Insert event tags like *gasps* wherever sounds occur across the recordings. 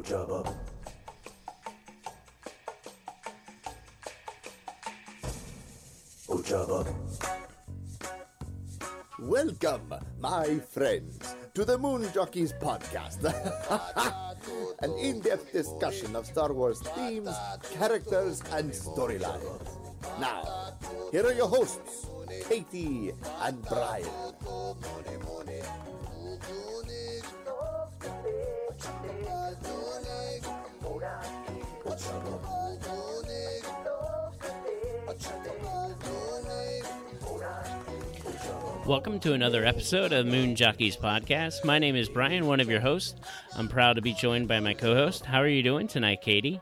Ojaba. Ojaba. Oh, Welcome, my friends, to the Moon Jockeys podcast. *laughs* An in depth discussion of Star Wars themes, characters, and storylines. Now, here are your hosts, Katie and Brian. Welcome to another episode of Moon Jockeys Podcast. My name is Brian, one of your hosts. I'm proud to be joined by my co host. How are you doing tonight, Katie?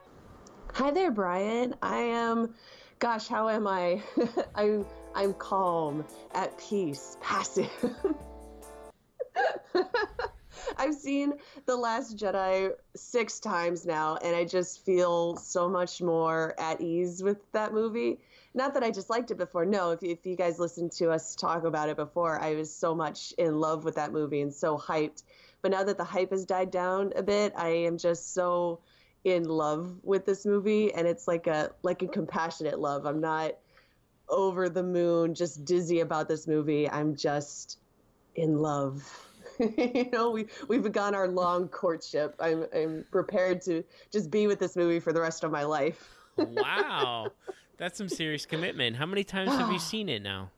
Hi there, Brian. I am, gosh, how am I? *laughs* I'm, I'm calm, at peace, passive. *laughs* I've seen The Last Jedi six times now, and I just feel so much more at ease with that movie. Not that I just liked it before. No, if, if you guys listened to us talk about it before, I was so much in love with that movie and so hyped. But now that the hype has died down a bit, I am just so in love with this movie, and it's like a like a compassionate love. I'm not over the moon, just dizzy about this movie. I'm just in love. *laughs* you know, we we've begun our long courtship. I'm I'm prepared to just be with this movie for the rest of my life. wow. That's some serious commitment. How many times have you *sighs* seen it now?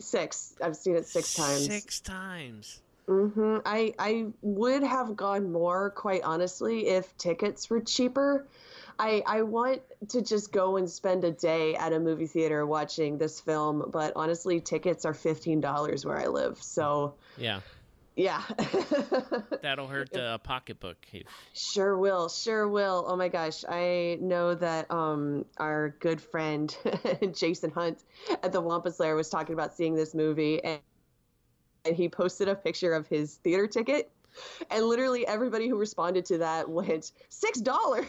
Six. I've seen it six times. Six times. hmm I I would have gone more, quite honestly, if tickets were cheaper. I I want to just go and spend a day at a movie theater watching this film, but honestly, tickets are fifteen dollars where I live. So Yeah. Yeah. *laughs* That'll hurt the pocketbook. Sure will, sure will. Oh my gosh, I know that um, our good friend *laughs* Jason Hunt at the Wampus Lair was talking about seeing this movie, and, and he posted a picture of his theater ticket, and literally everybody who responded to that went six dollars.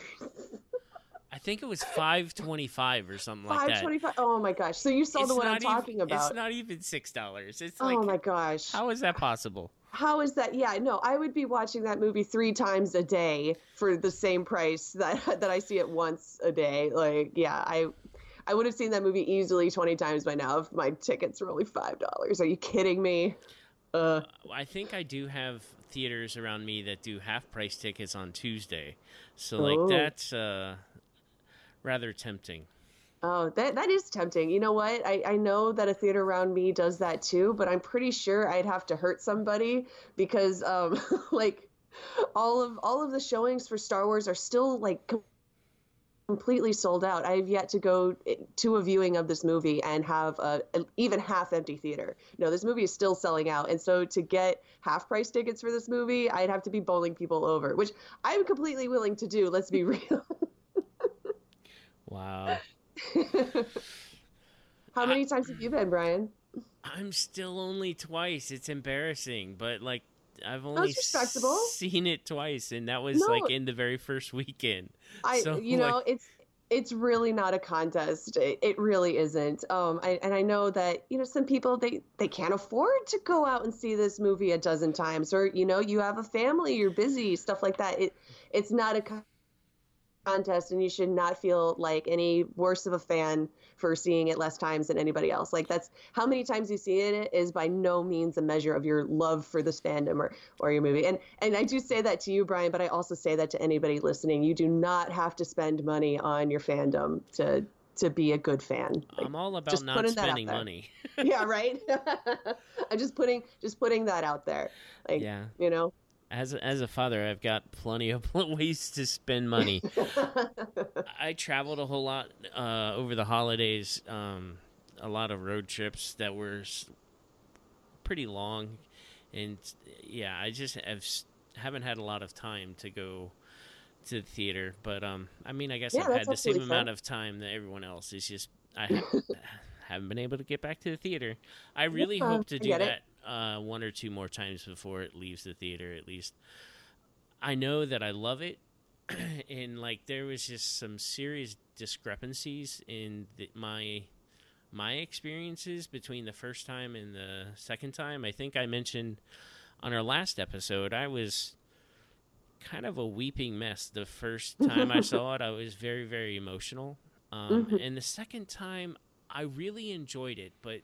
I think it was five twenty five or something like that. twenty-five. Oh my gosh! So you saw It's the one I'm even- talking about? It's not even six dollars. It's like oh my gosh! how is that possible? How is that? Yeah, no, I would be watching that movie three times a day for the same price that *laughs* that I see it once a day. Like, yeah, I I would have seen that movie easily twenty times by now if my tickets were only five dollars. Are you kidding me? Uh, I think I do have theaters around me that do half price tickets on Tuesday. So like Oh. that's uh rather tempting. Oh, that that is tempting. You know what? I I know that a theater around me does that too, but I'm pretty sure I'd have to hurt somebody because um *laughs* like all of all of the showings for Star Wars are still like com- completely sold out. I've yet to go to a viewing of this movie and have a, an even half empty theater. No, this movie is still selling out. And so to get half price tickets for this movie, I'd have to be bowling people over, which I'm completely willing to do. Let's be *laughs* real. Wow. *laughs* How many times have you been, Brian? I'm still only twice. It's embarrassing, but like I've only *laughs* seen it twice, and that was No. like in the very first weekend. I, So, you know, it's it's really not a contest. It, it really isn't. Um, I, and I know that you know some people they they can't afford to go out and see this movie a dozen times, or you know, you have a family, you're busy, stuff like that. It it's not a contest, and you should not feel like any worse of a fan for seeing it less times than anybody else. Like that's how many times you see it is by no means a measure of your love for this fandom or, or your movie. And and I do say that to you, Brian, but I also say that to anybody listening. You do not have to spend money on your fandom to to be a good fan. Like, I'm all about just not putting that out spending money. *laughs* yeah, right. *laughs* I'm just putting just putting that out there. Like Yeah. you know. As a, as a father, I've got plenty of *laughs* ways to spend money. *laughs* I traveled a whole lot uh, over the holidays. Um, a lot of road trips that were pretty long, and yeah, I just have haven't had a lot of time to go to the theater. But um, I mean, I guess Yeah, I've had the same absolutely amount of time that everyone else. It's just I ha- *laughs* haven't been able to get back to the theater. I really Yeah, hope to do that it. Uh, one or two more times before it leaves the theater. At least I know that I love it, *clears throat* and like there was just some serious discrepancies in the, my my experiences between the first time and the second time. I think I mentioned on our last episode I was kind of a weeping mess. The first *laughs* time I saw it, I was very, very emotional. Um, Mhm. And the second time, I really enjoyed it, but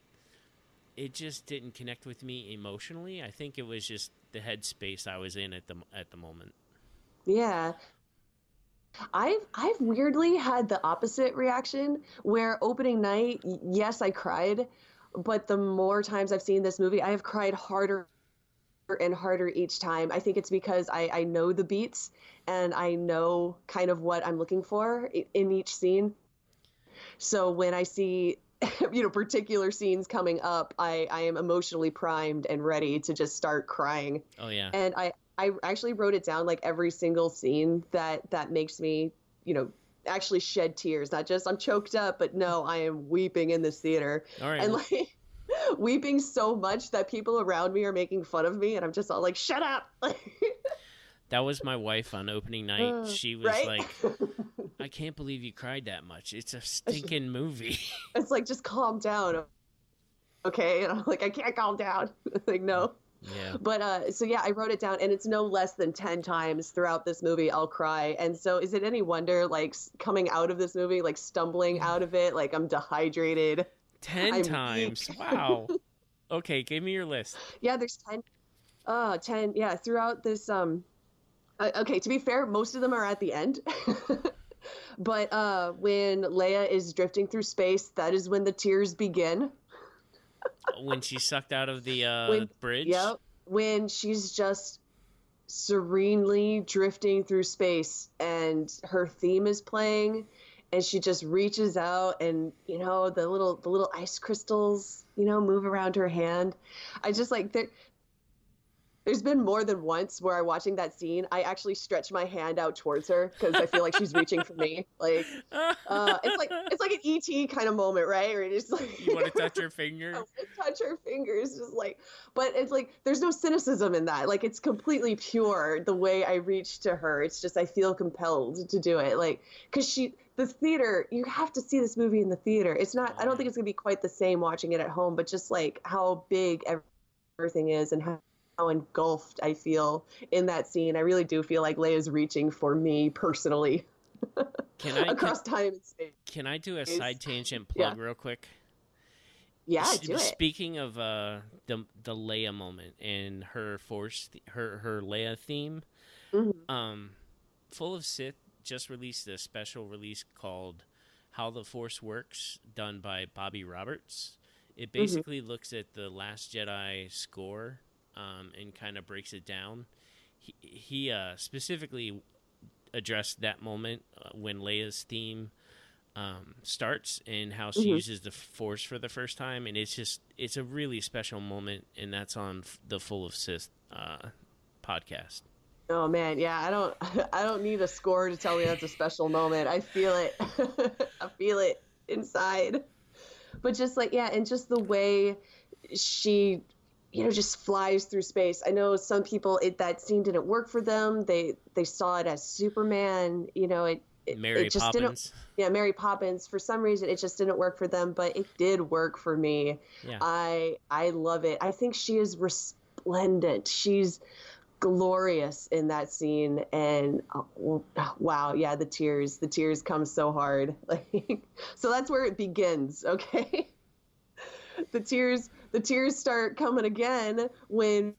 it just didn't connect with me emotionally. I think it was just the headspace I was in at the at the moment. Yeah. I've I've weirdly had the opposite reaction where opening night, yes, I cried, but the more times I've seen this movie, I have cried harder and harder each time. I think it's because I, I know the beats and I know kind of what I'm looking for in each scene. So when I see *laughs* you know particular scenes coming up, I, I am emotionally primed and ready to just start crying. Oh yeah, and I I actually wrote it down like every single scene that that makes me you know actually shed tears not just I'm choked up but no I am weeping in this theater. All right. and like *laughs* weeping so much that people around me are making fun of me and I'm just all like shut up *laughs* that was my wife on opening night. She was right like, *laughs* "I can't believe you cried that much. It's a stinking movie." *laughs* it's like just calm down okay and I'm like I can't calm down *laughs* like no yeah. But uh, so yeah, I wrote it down, and it's no less than ten times throughout this movie I'll cry. And so, is it any wonder, like coming out of this movie, like stumbling out of it, like I'm dehydrated? 10 I'm times. Wow. Okay, give me your list. Yeah, there's ten. Uh, ten. Yeah, throughout this. Um, uh, okay, to be fair, most of them are at the end. *laughs* but uh, when Leia is drifting through space, that is when the tears begin. *laughs* When she sucked out of the uh, When- bridge. Yep. When she's just serenely drifting through space and her theme is playing and she just reaches out and you know the little the little ice crystals you know move around her hand i just like there there's been more than once where I'm watching that scene i actually stretch my hand out towards her because i feel like she's reaching for me like uh, it's like *laughs* it's like an et kind of moment right or it's like you want to touch her *laughs* finger? Wanna touch her fingers just like but it's like there's no cynicism in that like it's completely pure the way i reach to her it's just i feel compelled to do it like because she the theater you have to see this movie in the theater it's not i don't think it's going to be quite the same watching it at home but just like how big everything is and how engulfed I feel in that scene. I really do feel like Leia's reaching for me personally *laughs* Can I across time and space. can, can I do a side tangent plug real quick? Yeah, S- do it. Speaking of uh, the the Leia moment and her force, her her Leia theme, Mhm. um, Full of Sith just released a special release called "How the Force Works," done by Bobby Roberts. It Mm-hmm. basically looks at the Last Jedi score um, and kind of breaks it down. He, he uh, specifically addressed that moment uh, when Leia's theme um, starts and how she Mhm. uses the Force for the first time, and it's just it's a really special moment, and that's on f- the Full of Sith uh, podcast. Oh man, yeah, I don't *laughs* I don't need a score to tell me that's a special moment. I feel it. *laughs* I feel it inside. But just like yeah, and just the way she you know just flies through space. I know some people it that scene didn't work for them. They they saw it as Superman, you know, it it, Mary it just didn't yeah, Mary Poppins. For some reason, it just didn't work for them, but it did work for me. Yeah. I I love it. I think she is resplendent. She's glorious in that scene, and oh, wow, yeah, the tears, the tears come so hard. *laughs* Like, so that's where it begins. Okay, *laughs* the tears, the tears start coming again when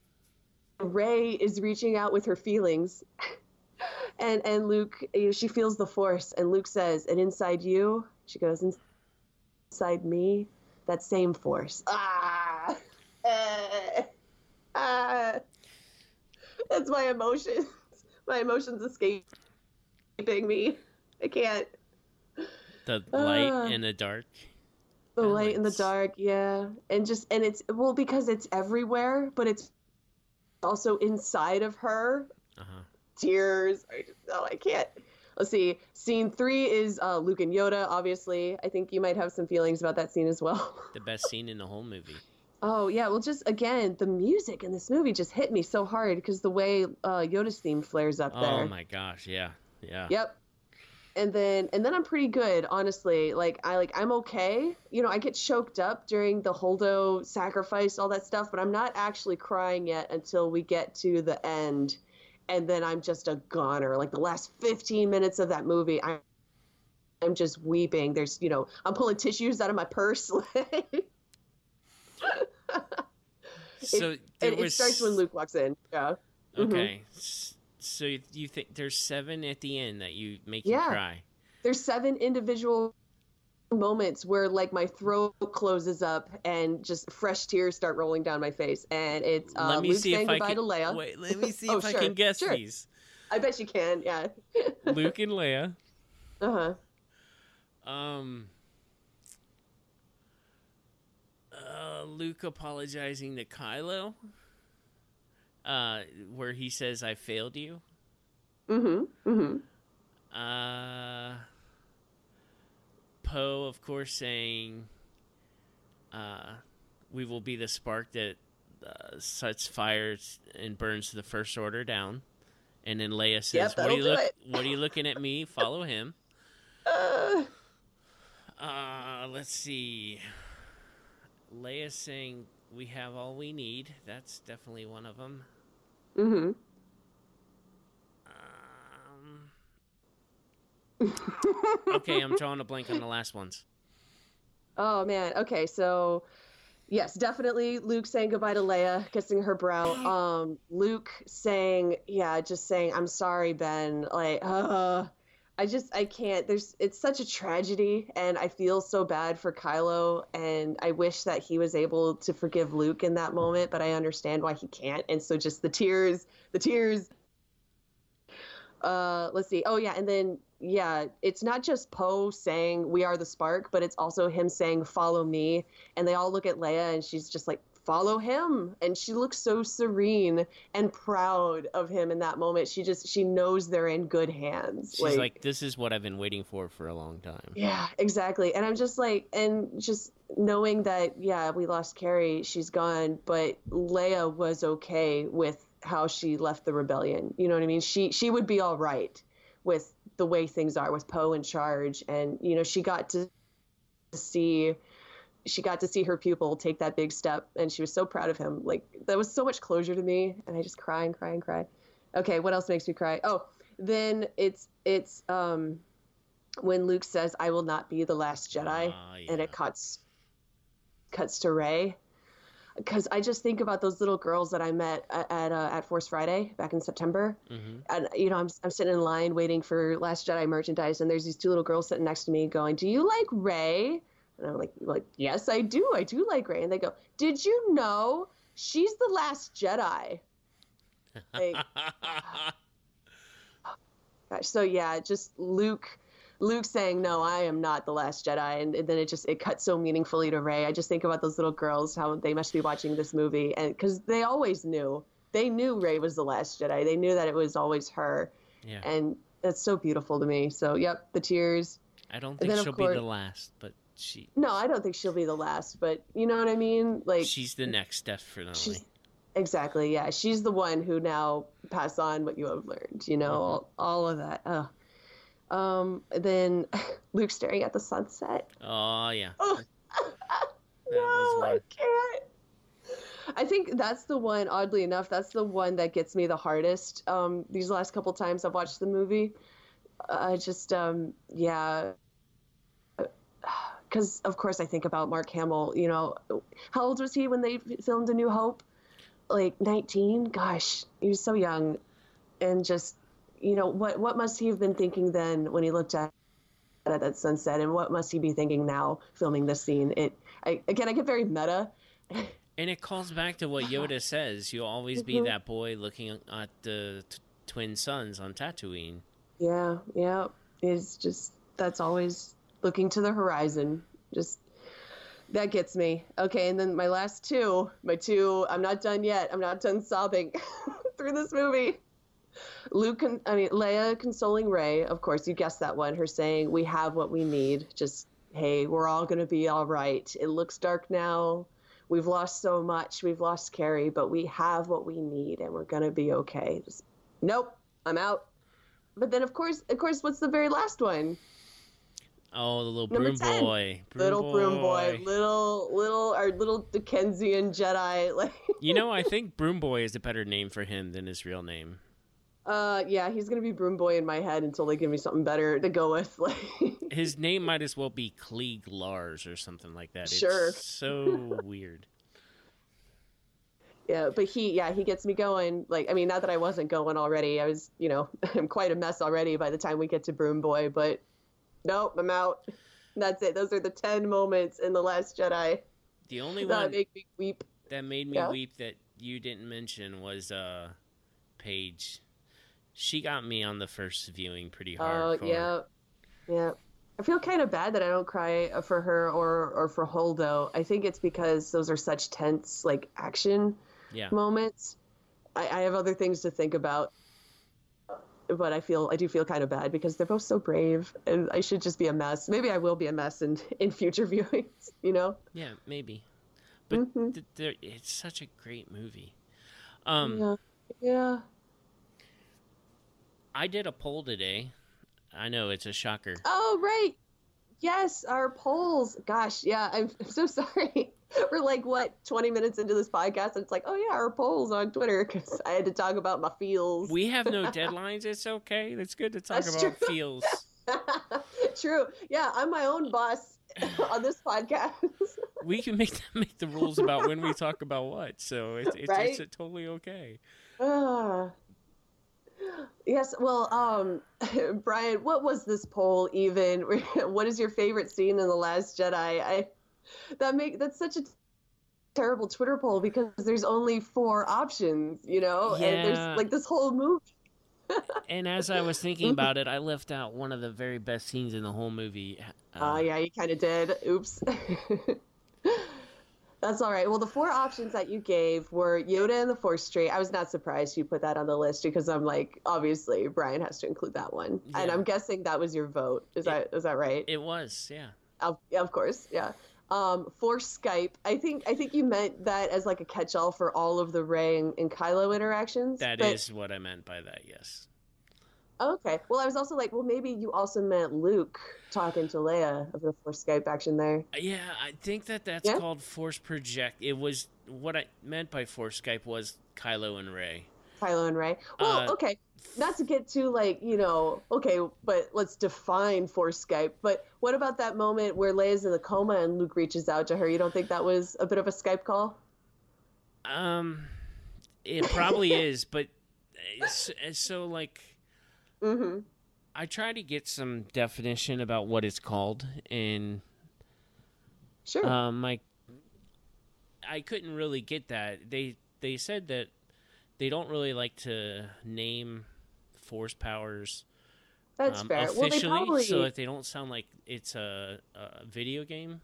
Rey is reaching out with her feelings. *laughs* And and Luke, you know, she feels the force, and Luke says, "And inside you," she goes, "Inside me, that same force." Ah, Eh. *laughs* ah. That's my emotions. My emotions escaping me. I can't. The light Ah. and the dark. The light in the dark, yeah, and just and it's well because it's everywhere, but it's also inside of her Uh-huh. tears. I just, oh, I can't. Let's see. Scene three is uh, Luke and Yoda. Obviously, I think you might have some feelings about that scene as well. *laughs* The best scene in the whole movie. Oh yeah, well, just again, the music in this movie just hit me so hard because the way uh, Yoda's theme flares up Oh there. Oh my gosh, yeah. Yeah. Yep. And then and then I'm pretty good, honestly. Like I like I'm okay. You know, I get choked up during the Holdo sacrifice, all that stuff, but I'm not actually crying yet until we get to the end. and then I'm just a goner. Like the last 15 minutes of that movie, I'm I'm just weeping. There's, you know, I'm pulling tissues out of my purse. *laughs* So it, it, was starts when Luke walks in. Yeah. Mhm. Okay. S- So you- you think there's seven at the end that you make you Yeah. cry? There's seven individual moments where like my throat closes up and just fresh tears start rolling down my face and it's uh, let me Luke see saying if I goodbye can. to Leia. Wait, let me see *laughs* Oh, if I can guess sure. these. I bet you can. Yeah. *laughs* Luke and Leia. Uh huh. Um. Uh, Luke apologizing to Kylo. Uh, where he says, "I failed you." Mm-hmm. Mm-hmm. Uh, Poe, of course, saying, uh, "We will be the spark that uh, sets fires and burns the First Order down." And then Leia says, Yep, "What are you look? What are you looking at me? Follow him." Uh, Uh, let's see. Leia saying, "We have all we need." That's definitely one of them. mm-hmm. Um, okay, I'm drawing a blank on the last ones. Oh man. Okay, so yes, definitely Luke saying goodbye to Leia, kissing her brow. Um, Luke saying, yeah, just saying, I'm sorry, Ben. Like, uh, I just I can't. There's it's such a tragedy, and I feel so bad for Kylo, and I wish that he was able to forgive Luke in that moment, but I understand why he can't, and so just the tears, the tears. Uh, let's see. Oh yeah, and then yeah, it's not just Poe saying "We are the spark," but it's also him saying "Follow me," and they all look at Leia, and she's just like, "Follow him," and she looks so serene and proud of him in that moment. She just she knows they're in good hands. She's like, "This is what I've been waiting for for a long time." yeah, exactly. And I'm just like, and just knowing that, yeah, we lost Carrie, she's gone, but Leia was okay with how she left the rebellion. You know what I mean? She she would be all right with the way things are with Poe in charge, and you know, she got to see. She got to see her pupil take that big step, and she was so proud of him. Like that was so much closure to me, and I just cry and cry and cry. Okay, what else makes me cry? Oh, then it's it's um when Luke says, "I will not be the last Jedi," Ah, and it cuts cuts to Rey. Because I just think about those little girls that I met at at, uh, at Force Friday back in September, Mhm. and you know I'm I'm sitting in line waiting for Last Jedi merchandise, and there's these two little girls sitting next to me going, "Do you like Rey?" And I'm like, like yes, I do. I do like Rey. And they go, "Did you know she's the Last Jedi?" Like, Gosh, *laughs* uh, so yeah, just Luke, Luke saying, "No, I am not the Last Jedi," and, and then it just it cuts so meaningfully to Rey. I just think about those little girls, how they must be watching this movie, and because they always knew, they knew Rey was the Last Jedi. They knew that it was always her, yeah, and that's so beautiful to me. So, yep, the tears. I don't think she'll course- be the last, but she No, I don't think she'll be the last, but you know what I mean. Like she's the next definitely. exactly yeah. She's the one who now pass on what you have learned. You know, all, all of that. Um, then *laughs* Luke staring at the sunset. Oh yeah, *laughs* Oh. No, I can't. I think that's the one. Oddly enough, that's the one that gets me the hardest. Um, these last couple times I've watched the movie, I just um, yeah. Because of course I think about Mark Hamill. You know, how old was he when they filmed A New Hope? Like nineteen. Gosh, he was so young, and just you know what what must he have been thinking then when he looked at at that sunset, and what must he be thinking now filming this scene? It I, again, I get very meta. *laughs* and it calls back to what Yoda says: "You'll always be Mhm. that boy looking at the t- twin suns on Tatooine." Yeah, yeah. It's just that's always looking to the horizon. Just that gets me. Okay, and then my last two, my two. I'm not done yet. I'm not done sobbing *laughs* through this movie. Luke, con- I mean Leia consoling Rey. Of course, you guessed that one. Her saying, "We have what we need." Just hey, we're all gonna be all right. It looks dark now. We've lost so much. We've lost Carrie, but we have what we need, and we're gonna be okay. Just nope. I'm out. But then, of course, of course, what's the very last one? Oh, the little Number broom 10. boy, broom little broom boy, little little our little Dickensian Jedi. *laughs* Like, you know, I think broom boy is a better name for him than his real name. Uh, yeah, he's gonna be Broom Boy in my head until they give me something better to go with. *laughs* Like, His name might as well be Cliegg Lars or something like that. Sure. It's so *laughs* weird. yeah, but he, yeah, he gets me going. Like, I mean, not that I wasn't going already. I was, you know, I'm quite a mess already by the time we get to Broom Boy. But nope, I'm out. That's it. Those are the ten moments in the Last Jedi The only that one make me weep. that made me Yeah. weep that you didn't mention was uh Paige. She got me on the first viewing pretty hard. Oh, hard. yeah, yeah. I feel kind of bad that I don't cry for her or or for Holdo. I think it's because those are such tense, like action Yeah. moments. I, I have other things to think about, but I feel I do feel kind of bad because they're both so brave, and I should just be a mess. Maybe I will be a mess in *laughs* in future *laughs* viewings. You know? Yeah, maybe. But Mhm. th- there, it's such a great movie. Um, yeah, yeah. I did a poll today. I know it's a shocker. Oh right, yes, our polls. Gosh, yeah. I'm, *laughs* I'm so sorry. We're like what 20 minutes into this podcast, and it's like, oh yeah, our polls on Twitter because I had to talk about my feels. We have no *laughs* deadlines. It's okay. It's good to talk That's about true. feels. *laughs* True. Yeah, I'm my own boss on this podcast. We can make make the rules about when we talk about what. So it's it's, Right? it's totally okay. Ah. Yes. Well, um, *laughs* Brian, what was this poll even? *laughs* what is your favorite scene in the Last Jedi? I that make that's such a terrible Twitter poll because there's only four options, you know, and there's like this whole movie. *laughs* And as I was thinking about it, I left out one of the very best scenes in the whole movie. Oh, yeah, you kind of did. Oops. That's all right. Well, the four options that you gave were Yoda and the Force Tree. I was not surprised you put that on the list because I'm like, obviously, Brian has to include that one, and I'm guessing that was your vote. Is that is that right? It was, yeah. Of, yeah, of course, yeah. Um, Force Skype, I think I think you meant that as like a catch-all for all of the Rey and, and Kylo interactions. That is what I meant by that. Yes. Okay. Well, I was also like, well, maybe you also meant Luke talking to Leia of the Force Skype action there. Yeah, I think that that's Yeah? called Force Project. It was what I meant by Force Skype was Kylo and Rey. Kylo and Rey. Well, Uh, okay, not to get too like you know, okay, but let's define Force Skype. But what about that moment where Leia's in the coma and Luke reaches out to her? You don't think that was a bit of a Skype call? Um, it probably *laughs* is, but it's, it's so like Mm-hmm. I try to get some definition about what it's called, and Sure. um, my I couldn't really get that. They they said that they don't really like to name force powers That's um, fair. Well, they officially, probably so that they don't sound like it's a, a video game.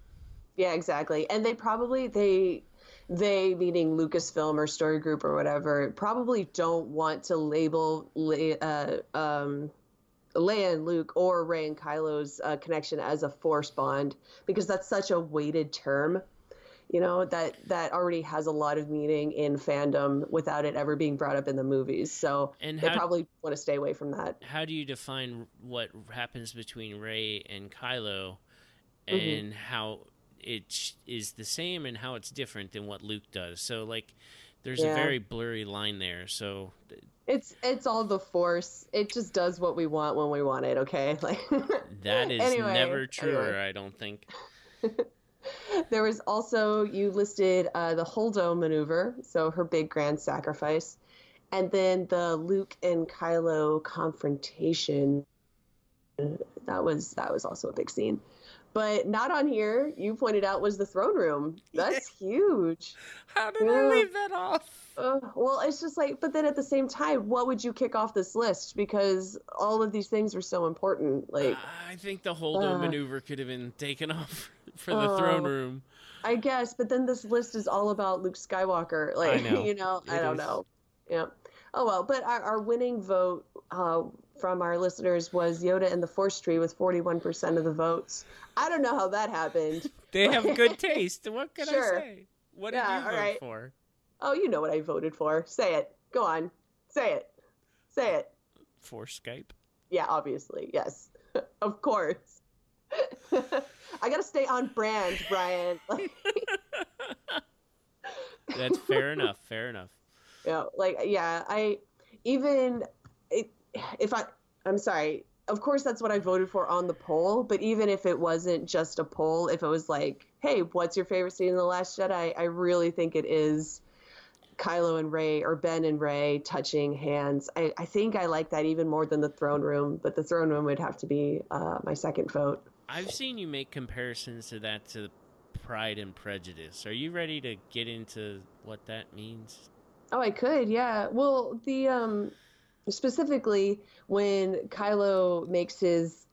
yeah, exactly. And they probably they they meaning Lucasfilm or Story Group or whatever probably don't want to label Le- uh, um, Leia and Luke or Rey and Kylo's uh, connection as a force bond because that's such a weighted term. You know that that already has a lot of meaning in fandom without it ever being brought up in the movies. So And they probably want to stay away from that. How do you define what happens between Rey and Kylo, Mhm. and how it is the same and how it's different than what Luke does? So like, there's a very blurry line there. So It's it's all the force. It just does what we want when we want it. Okay, *laughs* like that is Anyway, never truer. anyway. I don't think. *laughs* There was also you listed uh, the Holdo maneuver, so her big grand sacrifice, and then the Luke and Kylo confrontation. That was that was also a big scene, but not on here. You pointed out was the throne room. That's huge. How did I I leave that off? Uh, well, it's just like, but then at the same time, what would you kick off this list? Because all of these things are so important. Like, I think the Holdo Uh. maneuver could have been taken *laughs* off for the throne room. I guess, but then this list is all about Luke Skywalker. Like, know. *laughs* you know, I don't is. know. Yeah. Oh well, but our, our winning vote uh, from our listeners was Yoda and the Force Tree with 41% of the votes. I don't know how that happened. *laughs* They have good *laughs* taste. What can Sure. I say? What did you vote right. for? Oh, you know what I voted for. Say it. Go on. Say it. Say it. Force Skype. Yeah, obviously. Yes. *laughs* of course. I got to stay on brand, Brian. That's fair enough. Fair enough. Yeah, like yeah, I even if I, I'm sorry. Of course, that's what I voted for on the poll. But even if it wasn't just a poll, if it was like, "Hey, what's your favorite scene in the Last Jedi?" I really think it is Kylo and Rey or Ben and Rey touching hands. I, I think I like that even more than the throne room, but the throne room would have to be uh, my second vote. I've seen you make comparisons to that to Pride and Prejudice. Are you ready to get into what that means? Oh, I could, yeah. Well, the um, specifically when Kylo makes his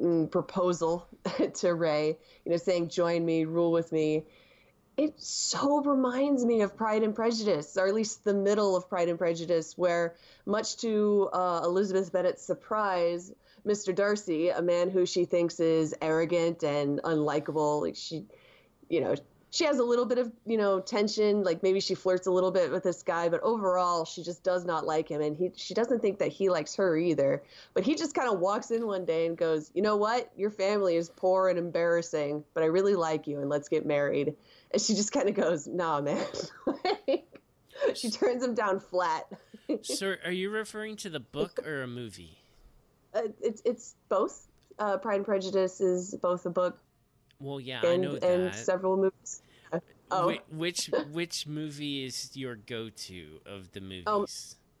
mm, proposal *laughs* to Rey, you know, saying "Join me, rule with me." It so reminds me of Pride and Prejudice, or at least the middle of Pride and Prejudice, where, much to uh, Elizabeth Bennet's surprise, Mr. Darcy, a man who she thinks is arrogant and unlikable, like she, you know, she has a little bit of you know tension like maybe she flirts a little bit with this guy but overall she just does not like him and he she doesn't think that he likes her either. But he just kind of walks in one day and goes you know what? Your family is poor and embarrassing but i really like you and let's get married. And she just kind of goes nah man. *laughs* She turns him down flat. *laughs* So are you referring to the book or a movie? Uh, it's it's both. Uh, pride and prejudice is both a book well, yeah, and, I know that. and several movies. Oh. Wh- which which movie is your go-to of the movies? Um,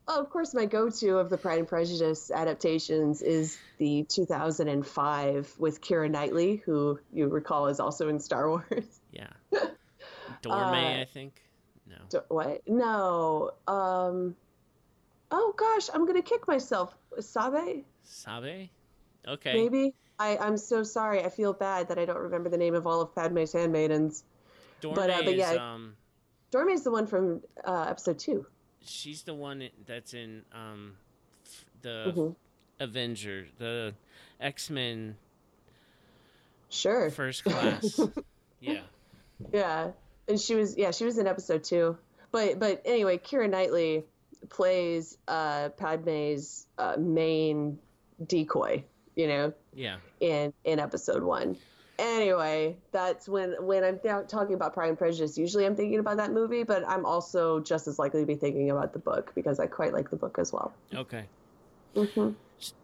oh, of course, my go-to of the Pride and Prejudice adaptations is the 2005 with Keira Knightley, who you recall is also in Star Wars. *laughs* Yeah, *laughs* Dorme, Uh, I think. No, Do- what? No. Um. Oh gosh, I'm gonna kick myself. Sabe? Sabe. Okay. Maybe. I, I'm so sorry. I feel bad that I don't remember the name of all of Padme's handmaidens. Dorme but, uh, but yeah, is um, Dorme is the one from uh, episode two. she's the one that's in um, the Mhm. Avenger, the X Men Sure. First *laughs* Class. yeah. Yeah, and she was yeah she was in episode two. But but anyway, Keira Knightley plays uh, Padme's uh, main decoy. You know, Yeah. in in episode one. Anyway, that's when when I'm now talking about Pride and Prejudice. Usually, I'm thinking about that movie, but I'm also just as likely to be thinking about the book because I quite like the book as well. Okay. hmm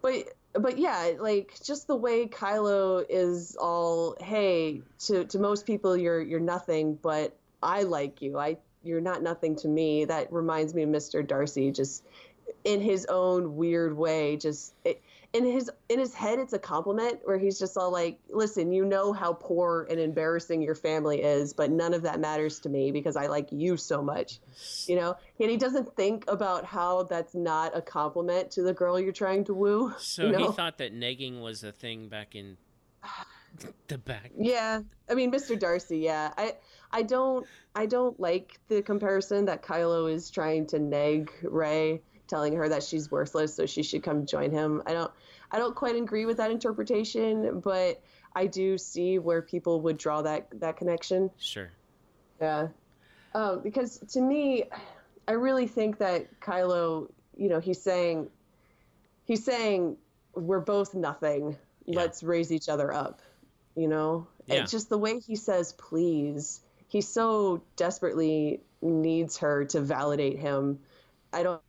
But but yeah, like just the way Kylo is all, hey, to to most people you're you're nothing, but I like you. I you're not nothing to me. That reminds me of Mr. Darcy, just in his own weird way. Just it, in his in his head, it's a compliment where he's just all like, listen, you know how poor and embarrassing your family is, but none of that matters to me because I like you so much you know? And he doesn't think about how that's not a compliment to the girl you're trying to woo So you he thought that negging was a thing back in *sighs* the back. yeah. I mean mr darcy yeah. I i don't i don't like the comparison that kylo is trying to neg rey telling her that she's worthless so she should come join him. I don't i don't quite agree with that interpretation but i do see where people would draw that that connection Sure. Yeah. Um, because to me, I really think that Kylo, you know, he's saying, he's saying, we're both nothing. Yeah. Let's raise each other up. You know, Yeah. it's just the way he says please. He so desperately needs her to validate him. I don't.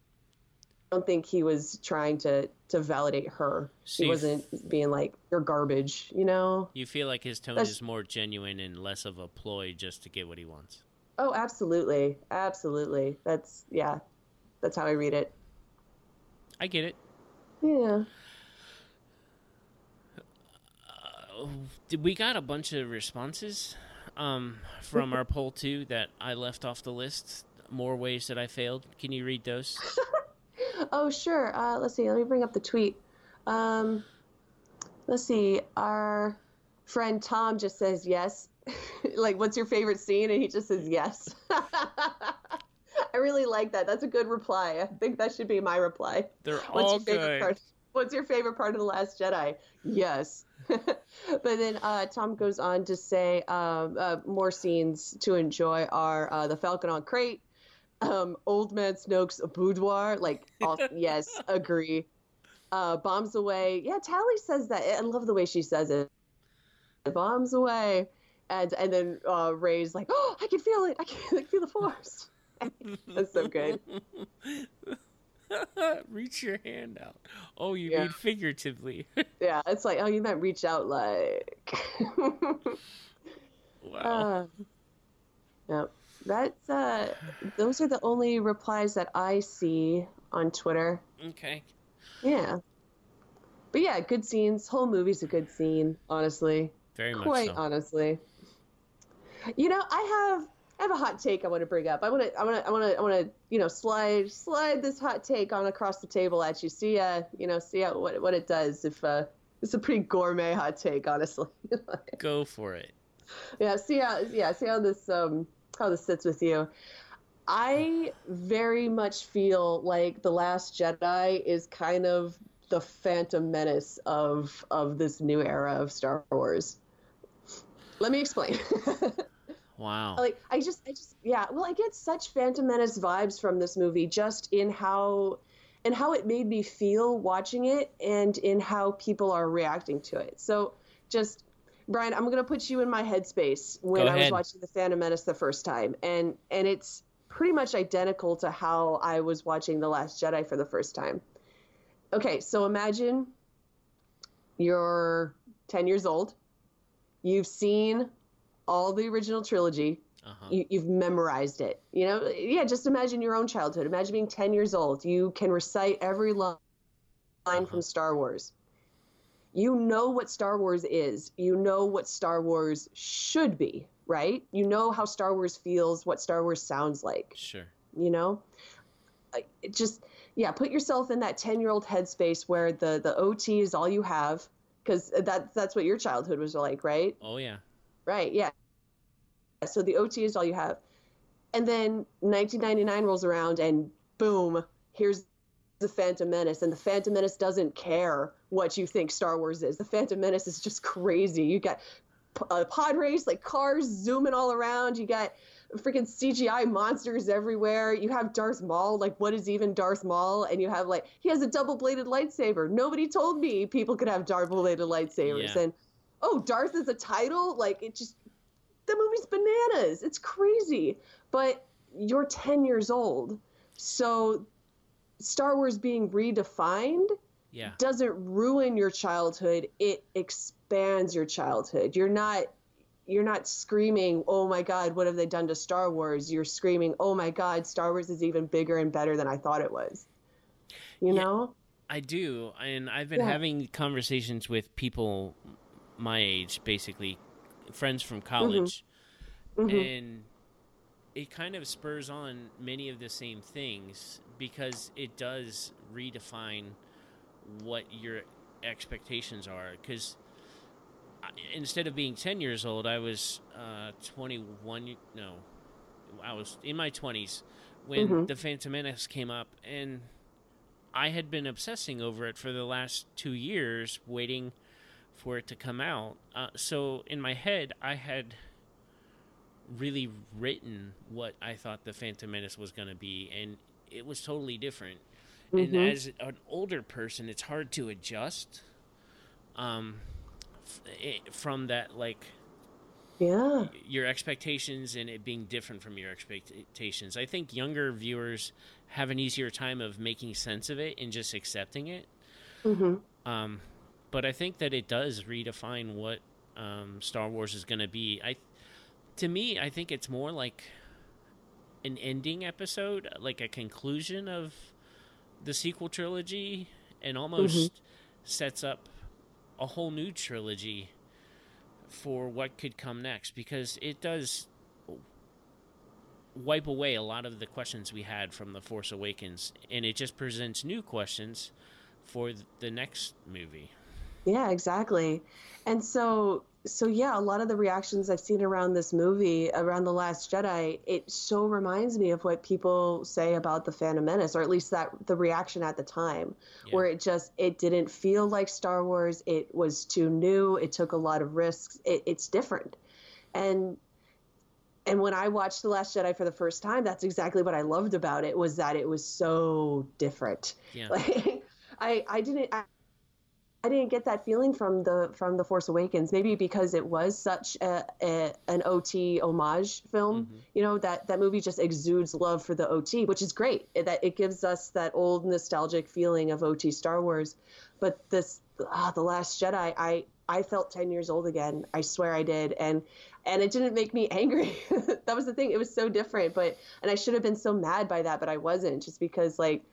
I don't think he was trying to to validate her. So he wasn't being like you're garbage, you know. You feel like his tone That's- is more genuine and less of a ploy just to get what he wants. Oh, absolutely, absolutely. That's yeah, that's how I read it. I get it. Yeah. Uh, we got a bunch of responses um, from our poll too that I left off the list? More ways that I failed. Can you read those? *laughs* Oh, sure. Uh, let's see. Let me bring up the tweet. Um, let's see. Our friend Tom just says yes. *laughs* like, what's your favorite scene? And he just says yes. *laughs* I really like that. That's a good reply. I think that should be my reply. They're What's all your favorite good. part? What's your favorite part of the Last Jedi? Yes. *laughs* but then uh, Tom goes on to say um, uh, more scenes to enjoy are uh, the Falcon on crate, um, Old Man Snoke's boudoir. Like, *laughs* yes, agree. Uh, bombs away. Yeah, Tally says that. I love the way she says it. Bombs away, and and then uh, Rey's like, oh, I can feel it. I can, can feel the force. *laughs* That's so good. *laughs* reach your hand out. Oh, you Yeah. mean figuratively. Yeah, it's like, oh, you meant reach out like. wow. uh, yeah, that's uh, those are the only replies that I see on Twitter. okay. Yeah, but yeah, good scenes. Whole movie's a good scene, honestly. Very much Quite so. honestly. You know, I have I have a hot take I want to bring up. I want to I want to I want to I want to you know slide slide this hot take on across the table at you. See uh you know see how, what what it does if uh it's a pretty gourmet hot take honestly. *laughs* Go for it. yeah, see how yeah see how this um how this sits with you. I very much feel like the Last Jedi is kind of the Phantom Menace of of this new era of Star Wars. Let me explain. *laughs* Wow. like I just I just yeah, well I get such Phantom Menace vibes from this movie just in how and how it made me feel watching it and in how people are reacting to it. So just Brian, I'm gonna put you in my headspace when I was watching the Phantom Menace the first time, and and it's pretty much identical to how I was watching the Last Jedi for the first time. Okay, so imagine you're 10 years old, you've seen all the original trilogy, Uh-huh. you, you've memorized it. You know, yeah, just imagine your own childhood. Imagine being 10 years old. You can recite every li- line from Star Wars. You know what Star Wars is. You know what Star Wars should be, right? You know how Star Wars feels, what Star Wars sounds like, Sure. you know? It just, yeah, put yourself in that 10 year old headspace where the, the OT is all you have, because that, that's what your childhood was like, right? Oh yeah. Right, yeah. So the OT is all you have. And then 1999 rolls around and boom, here's the Phantom Menace. And the Phantom Menace doesn't care what you think Star Wars is. The Phantom Menace is just crazy. You got a pod race, like cars zooming all around. You got freaking CGI monsters everywhere. You have Darth Maul. Like, what is even Darth Maul? And you have, like, he has a double bladed lightsaber. Nobody told me people could have double bladed lightsabers. Yeah. And oh, Darth is a title? Like, it just, the movie's bananas. It's crazy. But you're 10 years old. So Star Wars being redefined Yeah. doesn't ruin your childhood. It expands your childhood. You're not you're not screaming, "Oh my god, what have they done to Star Wars?" You're screaming, "Oh my god, Star Wars is even bigger and better than I thought it was." You Yeah. know? I do, and I've been Yeah. having conversations with people my age, basically friends Mm-hmm. from college, Mhm. and it kind of spurs on many of the same things because it does redefine what your expectations are. Because instead of being ten years old, I was uh, twenty-one. No, I was in my twenties when Mhm. the Phantom Menace came up, and I had been obsessing over it for the last two years, waiting for it to come out. Uh, so in my head, I had really written what I thought the Phantom Menace was going to be, and it was totally different. And Mhm. as an older person, it's hard to adjust um, f- from that, like Yeah. your expectations and it being different from your expectations. I think younger viewers have an easier time of making sense of it and just accepting it. Mhm. Um, but I think that it does redefine what um, Star Wars is going to be. I, to me, I think it's more like an ending episode, like a conclusion of the sequel trilogy, and almost mm-hmm. sets up a whole new trilogy for what could come next because it does wipe away a lot of the questions we had from the Force Awakens, and it just presents new questions for the next movie. Yeah, exactly. And so so yeah, a lot of the reactions I've seen around this movie, around The Last Jedi, it so reminds me of what people say about The Phantom Menace, or at least that the reaction at the time, Yeah. where it just it didn't feel like Star Wars, it was too new, it took a lot of risks, it, it's different. And and when I watched The Last Jedi for the first time, that's exactly what I loved about it was that it was so different. Yeah. *laughs* Like I I didn't I, I didn't get that feeling from the from the Force Awakens. Maybe because it was such a, a an OT homage film. Mm-hmm. You know that that movie just exudes love for the OT, which is great. It, that it gives us that old nostalgic feeling of OT Star Wars. But this, ah, the Last Jedi, I I felt 10 years old again. I swear I did. And and it didn't make me *laughs* angry. *laughs* that was the thing. It was so different, but and I should have been so mad by that, but I wasn't just because like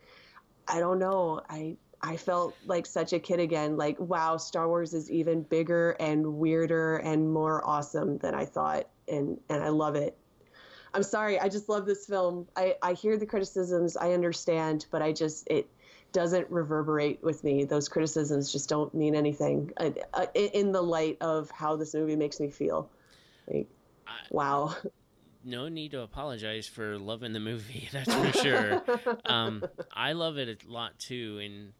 I don't know. I I felt like such a kid again. Like, wow, Star Wars is even bigger and weirder and more awesome than I thought, and and I love it. I'm sorry, I just love this film. I I hear the criticisms, I understand, but I just it doesn't reverberate with me. Those criticisms just don't mean anything uh, uh, in the light of how this movie makes me feel. Like, I, wow. No need to apologize for loving the movie. *laughs* That's for sure. *laughs* um, I love it a lot too, and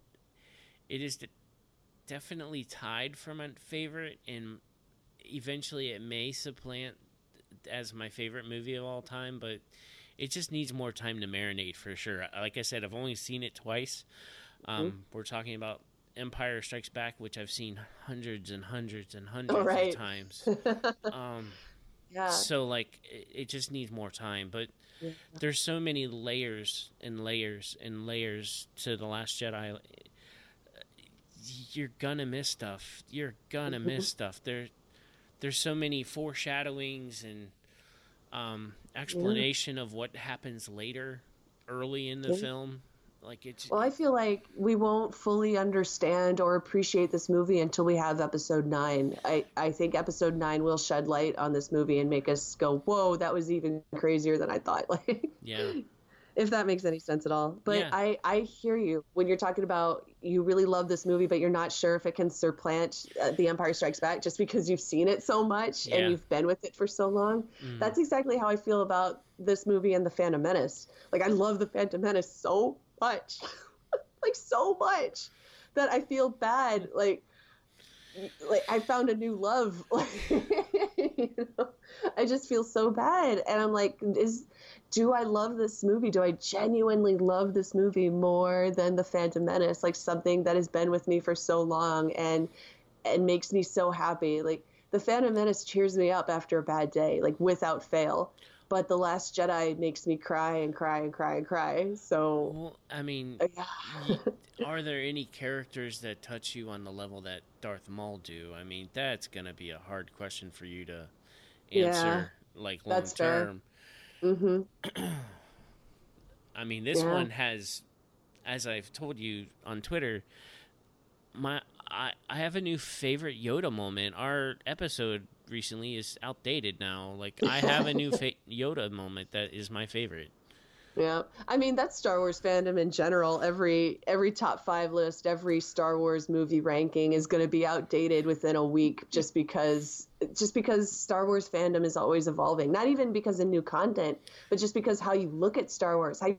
it is definitely tied for my favorite, and eventually it may supplant as my favorite movie of all time. But it just needs more time to marinate for sure. Like I said, I've only seen it twice. Um, mm-hmm. We're talking about Empire Strikes Back, which I've seen hundreds and hundreds and hundreds oh, right. of times. *laughs* um, yeah. So like, it, it, just needs more time. But yeah. there's so many layers and layers and layers to the Last Jedi. You're gonna miss stuff. You're gonna mm-hmm. miss stuff. There, there's so many foreshadowings and um, explanation yeah. of what happens later, early in the yeah. film. Like it's. Well, I feel like we won't fully understand or appreciate this movie until we have episode nine. I I think episode nine will shed light on this movie and make us go, "Whoa, that was even crazier than I thought." *laughs* Like. Yeah if that makes any sense at all. But yeah. I, I hear you when you're talking about you really love this movie, but you're not sure if it can supplant uh, The Empire Strikes Back just because you've seen it so much yeah. and you've been with it for so long. Mm. That's exactly how I feel about this movie and The Phantom Menace. Like, I love The Phantom Menace so much, *laughs* like, so much that I feel bad. Like, like I found a new love. you *laughs* know? I just feel so bad, and I'm like, is do I love this movie? Do I genuinely love this movie more than The Phantom Menace? Like something that has been with me for so long and and makes me so happy. Like The Phantom Menace cheers me up after a bad day, like without fail. But The Last Jedi makes me cry and cry and cry and cry. So well, I mean, are there any characters that touch you on the level that Darth Maul do? I mean, that's gonna be a hard question for you to answer, yeah, like long term. Fair Mm-hmm. *clears throat* I mean, this yeah. one has, as I've told you on Twitter, my I I have a new favorite Yoda moment. Our episode recently is outdated now. Like I have a new fa- *laughs* Yoda moment that is my favorite. Yeah, I mean that's Star Wars fandom in general. Every every top five list, every Star Wars movie ranking is going to be outdated within a week, just because just because Star Wars fandom is always evolving. Not even because of new content, but just because how you look at Star Wars, how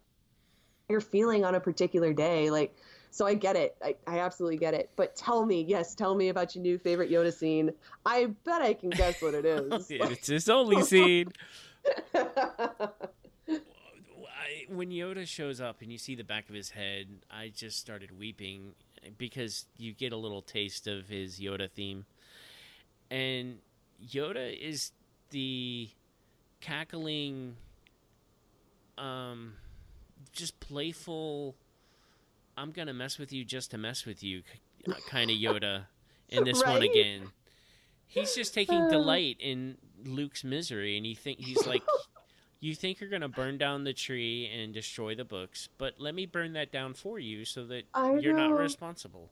you're feeling on a particular day. Like, so I get it. I, I absolutely get it. But tell me, yes, tell me about your new favorite Yoda scene. I bet I can guess what it is. *laughs* it's his only scene. *laughs* when Yoda shows up and you see the back of his head, I just started weeping because you get a little taste of his Yoda theme. And Yoda is the cackling um just playful I'm going to mess with you just to mess with you uh, kind of Yoda in this right? one again. He's just taking uh. delight in Luke's misery and he think he's like *laughs* you think you're going to burn down the tree and destroy the books, but let me burn that down for you so that you're not responsible.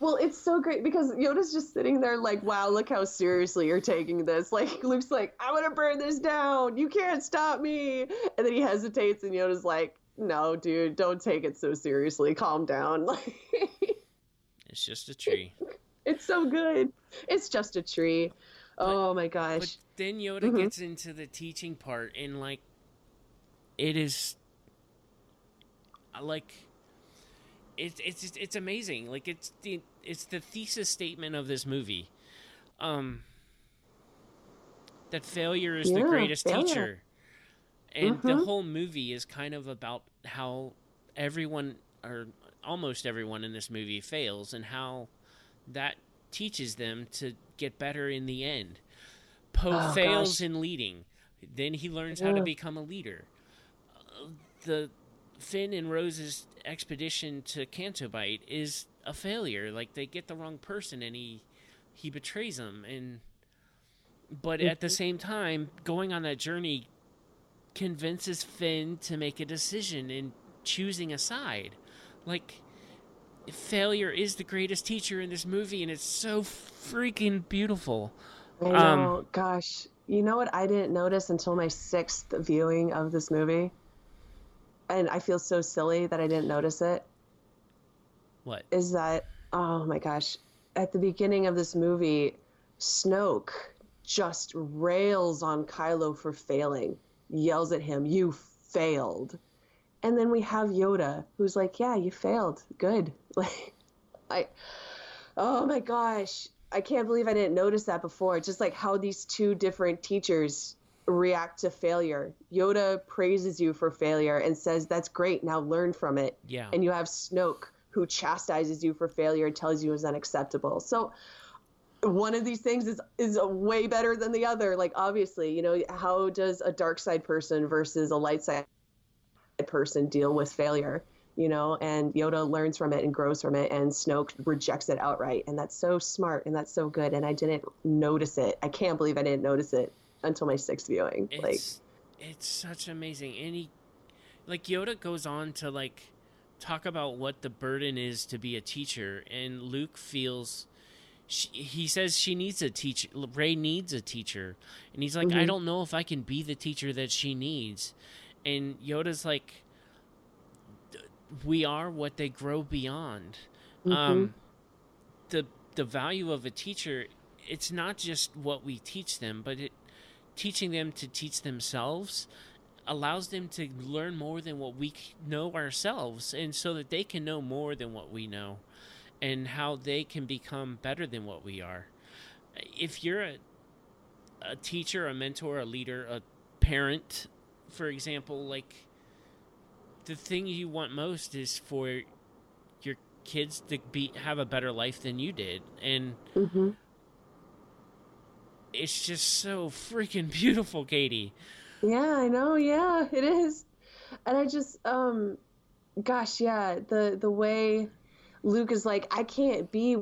Well, it's so great because Yoda's just sitting there like, wow, look how seriously you're taking this. *laughs* Like, Luke's like, I want to burn this down. You can't stop me. And then he hesitates, and Yoda's like, no, dude, don't take it so seriously. Calm down. *laughs* it's just a tree. It's so good. It's just a tree. But, oh my gosh. But then Yoda mm-hmm. gets into the teaching part, and like, it is like it's it's it's amazing. Like it's the it's the thesis statement of this movie. Um that failure is yeah, the greatest failure. teacher. And mm-hmm. the whole movie is kind of about how everyone or almost everyone in this movie fails and how that teaches them to get better in the end. Poe Oh, fails gosh. in leading, then he learns how to become a leader. Uh, The Finn and Rose's expedition to Canto Bight is a failure. Like they get the wrong person, and he he betrays them. And but at the same time, going on that journey convinces Finn to make a decision in choosing a side. Like failure is the greatest teacher in this movie, and it's so freaking beautiful. I Um. Gosh, you know what? I didn't notice until my sixth viewing of this movie, and I feel so silly that I didn't notice it. What? Is that? Oh my gosh! At the beginning of this movie, Snoke just rails on Kylo for failing, yells at him, "You failed," and then we have Yoda, who's like, "Yeah, you failed. Good." *laughs* Like, I. Oh my gosh. I can't believe I didn't notice that before. Just like how these two different teachers react to failure. Yoda praises you for failure and says, That's great, now learn from it. Yeah. And you have Snoke who chastises you for failure and tells you it's unacceptable. So one of these things is is way better than the other. Like obviously, you know, how does a dark side person versus a light side person deal with failure? you know, and Yoda learns from it and grows from it, and Snoke rejects it outright. And that's so smart and that's so good. And I didn't notice it. I can't believe I didn't notice it until my sixth viewing. like, It's it's such amazing. And he like Yoda goes on to like talk about what the burden is to be a teacher and Luke feels she, he says she needs a teacher Rey needs a teacher and he's like I Mhm. don't know if I can be the teacher that she needs and Yoda's like we are what they grow beyond mhm. um, the the value of a teacher it's not just what we teach them but it teaching them to teach themselves allows them to learn more than what we know ourselves and so that they can know more than what we know and how they can become better than what we are if you're a, a teacher a mentor a leader a parent for example like the thing you want most is for your kids to be have a better life than you did and Mhm. it's just so freaking beautiful katie Yeah, I know. Yeah, it is. And I just, um, gosh, yeah, the the way Luke is like, I can't be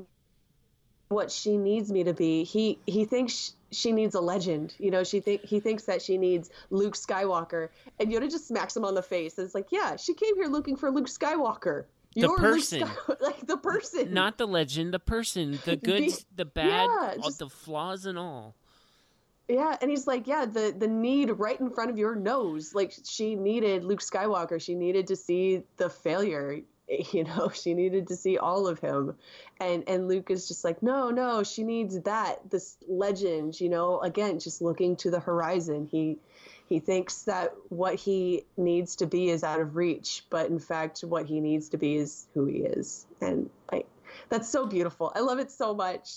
what she needs me to be. He he thinks she needs a legend. You know, she think he thinks that she needs Luke Skywalker, and Yoda just smacks him on the face. And it's like, yeah, she came here looking for Luke Skywalker. The You're person. *laughs* Like the person, not the legend the person the *laughs* good The- the bad yeah, just- the flaws and all Yeah, and he's like, yeah, the the need right in front of your nose. Like she needed Luke Skywalker. She needed to see the failure. *laughs* You know, she needed to see all of him, and and Luke is just like, no, no, she needs that this legend. You know, again, just looking to the horizon. He he thinks that what he needs to be is out of reach, but in fact, what he needs to be is who he is, and like that's so beautiful. I love it so much,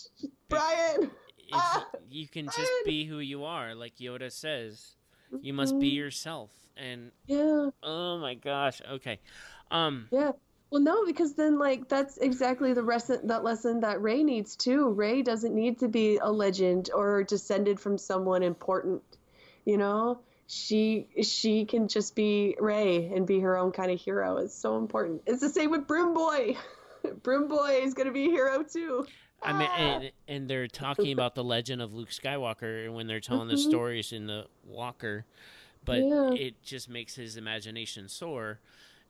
Brian. Ah, you can just be who you are like yoda says you must be Mhm. yourself and Yeah. oh my gosh okay um Yeah. Well, no, because then like that's exactly the lesson that lesson that Rey needs too. Rey doesn't need to be a legend or descended from someone important. You know, she she can just be Rey and be her own kind of hero. It's so important. It's the same with Broom Boy. *laughs* Broom Boy is gonna be a hero too. I mean, Ah! and, and they're talking about the legend of Luke Skywalker when they're telling the Mhm. stories in the Walker, but Yeah. it just makes his imagination soar,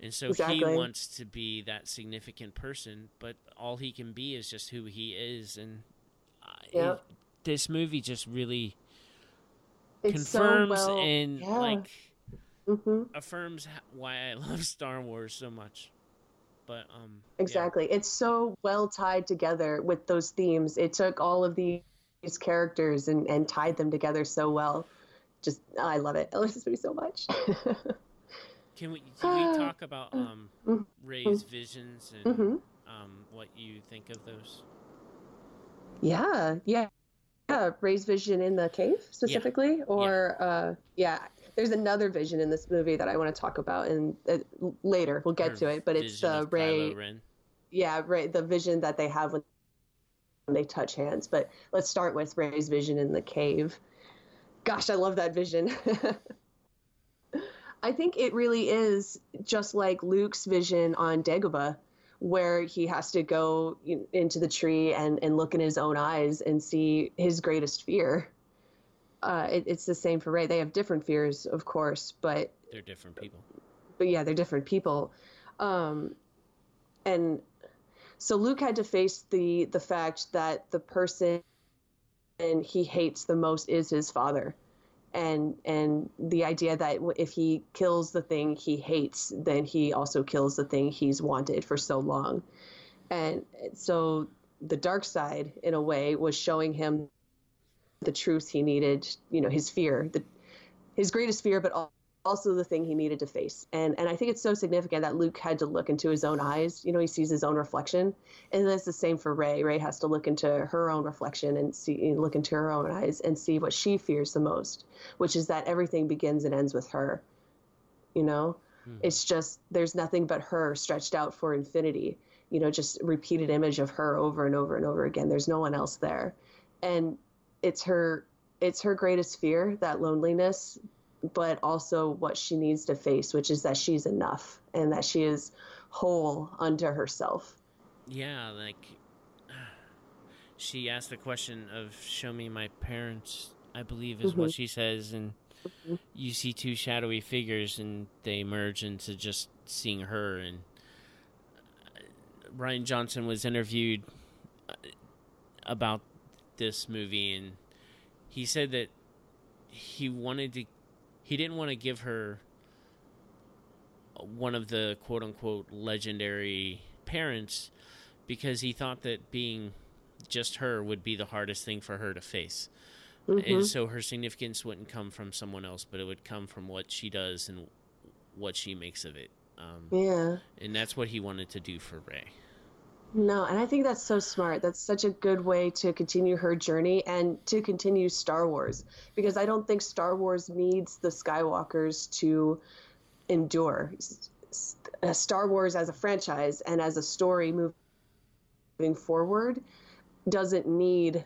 and so he wants to be that significant person, but all he can be is just who he is, and I- Yeah. it- this movie just really It's so confirms well- and yeah. like hmm affirms why I *laughs* love Star Wars so much. But um, yeah. Exactly. It's so well tied together with those themes. It took all of these characters and, and tied them together so well. Just, I love it. *laughs* I love this movie so much. *laughs* Can we can we *gasps* talk about um Mhm. Rey's visions and hmm um what you think of those? Yeah, yeah. Yeah, Rey's vision in the cave specifically, or uh, yeah, there's another vision in this movie that I want to talk about, and uh, later we'll get Or to it. But it's vision uh, Rey, yeah, Rey, the vision that they have when they touch hands. But let's start with Rey's vision in the cave. Gosh, I love that vision. *laughs* I think it really is just like Luke's vision on Dagobah, where he has to go into the tree and, and look in his own eyes and see his greatest fear. Uh, it, it's the same for Rey. They have different fears, of course, but they're different people. But yeah, they're different people. Um, and so Luke had to face the the fact that the person and he hates the most is his father and and the idea that if he kills the thing he hates then he also kills the thing he's wanted for so long. And so the dark side in a way was showing him the truth he needed you know his fear the his greatest fear but also the thing he needed to face. And and I think it's so significant that Luke had to look into his own eyes. You know, he sees his own reflection, and that's the same for Rey. Rey has to look into her own reflection and see look into her own eyes and see what she fears the most, which is that everything begins and ends with her. You know, hmm. it's just there's nothing but her stretched out for infinity. You know, just repeated image of her over and over and over again. There's no one else there, and it's her it's her greatest fear that loneliness but also what she needs to face, which is that she's enough and that she is whole unto herself. Yeah, like *sighs* she asked the question of "Show me my parents." I believe is mm-hmm. what she says, and mm-hmm. you see two shadowy figures, and they merge into just seeing her. And uh, Rian Johnson was interviewed uh, about this movie, and he said that he wanted to he didn't want to give her one of the quote unquote legendary parents because he thought that being just her would be the hardest thing for her to face. Mm-hmm. And so her significance wouldn't come from someone else, but it would come from what she does and what she makes of it. Um, yeah. And that's what he wanted to do for Rey. No, and I think that's so smart. That's such a good way to continue her journey and to continue Star Wars because I don't think Star Wars needs the Skywalkers to endure. Uh, Star Wars as a franchise and as a story moving forward doesn't need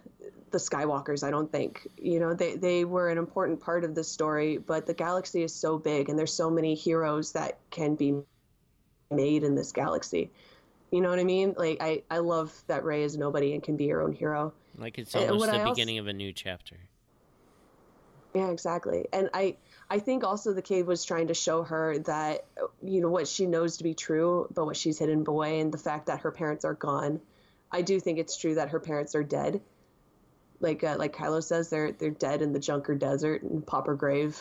the Skywalkers, I don't think. You know, they, they were an important part of the story, but the galaxy is so big and there's so many heroes that can be made in this galaxy you know what I mean? Like I, I love that Rey is nobody and can be her own hero. Like it's almost the I beginning also, of a new chapter. Yeah, exactly. And I I think also the cave was trying to show her that you know what she knows to be true, but what she's hidden away and the fact that her parents are gone. I do think it's true that her parents are dead. Like uh, like Kylo says, they're they're dead in the Jakku Desert and Popper Grave,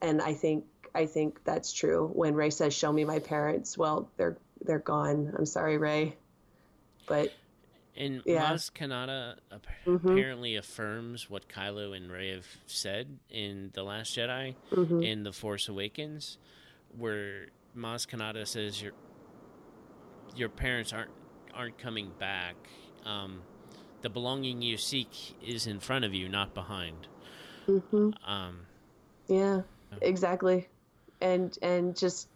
and I think I think that's true. When Rey says, "Show me my parents," well, they're they're gone. I'm sorry, Rey, but and yeah. Maz Kanata mm-hmm. apparently mm-hmm. affirms what Kylo and Rey have said in The Last Jedi mm-hmm. in The Force Awakens, where Maz Kanata says your your parents aren't aren't coming back. Um, the belonging you seek is in front of you, not behind. Mm-hmm. Um, yeah, exactly, and and just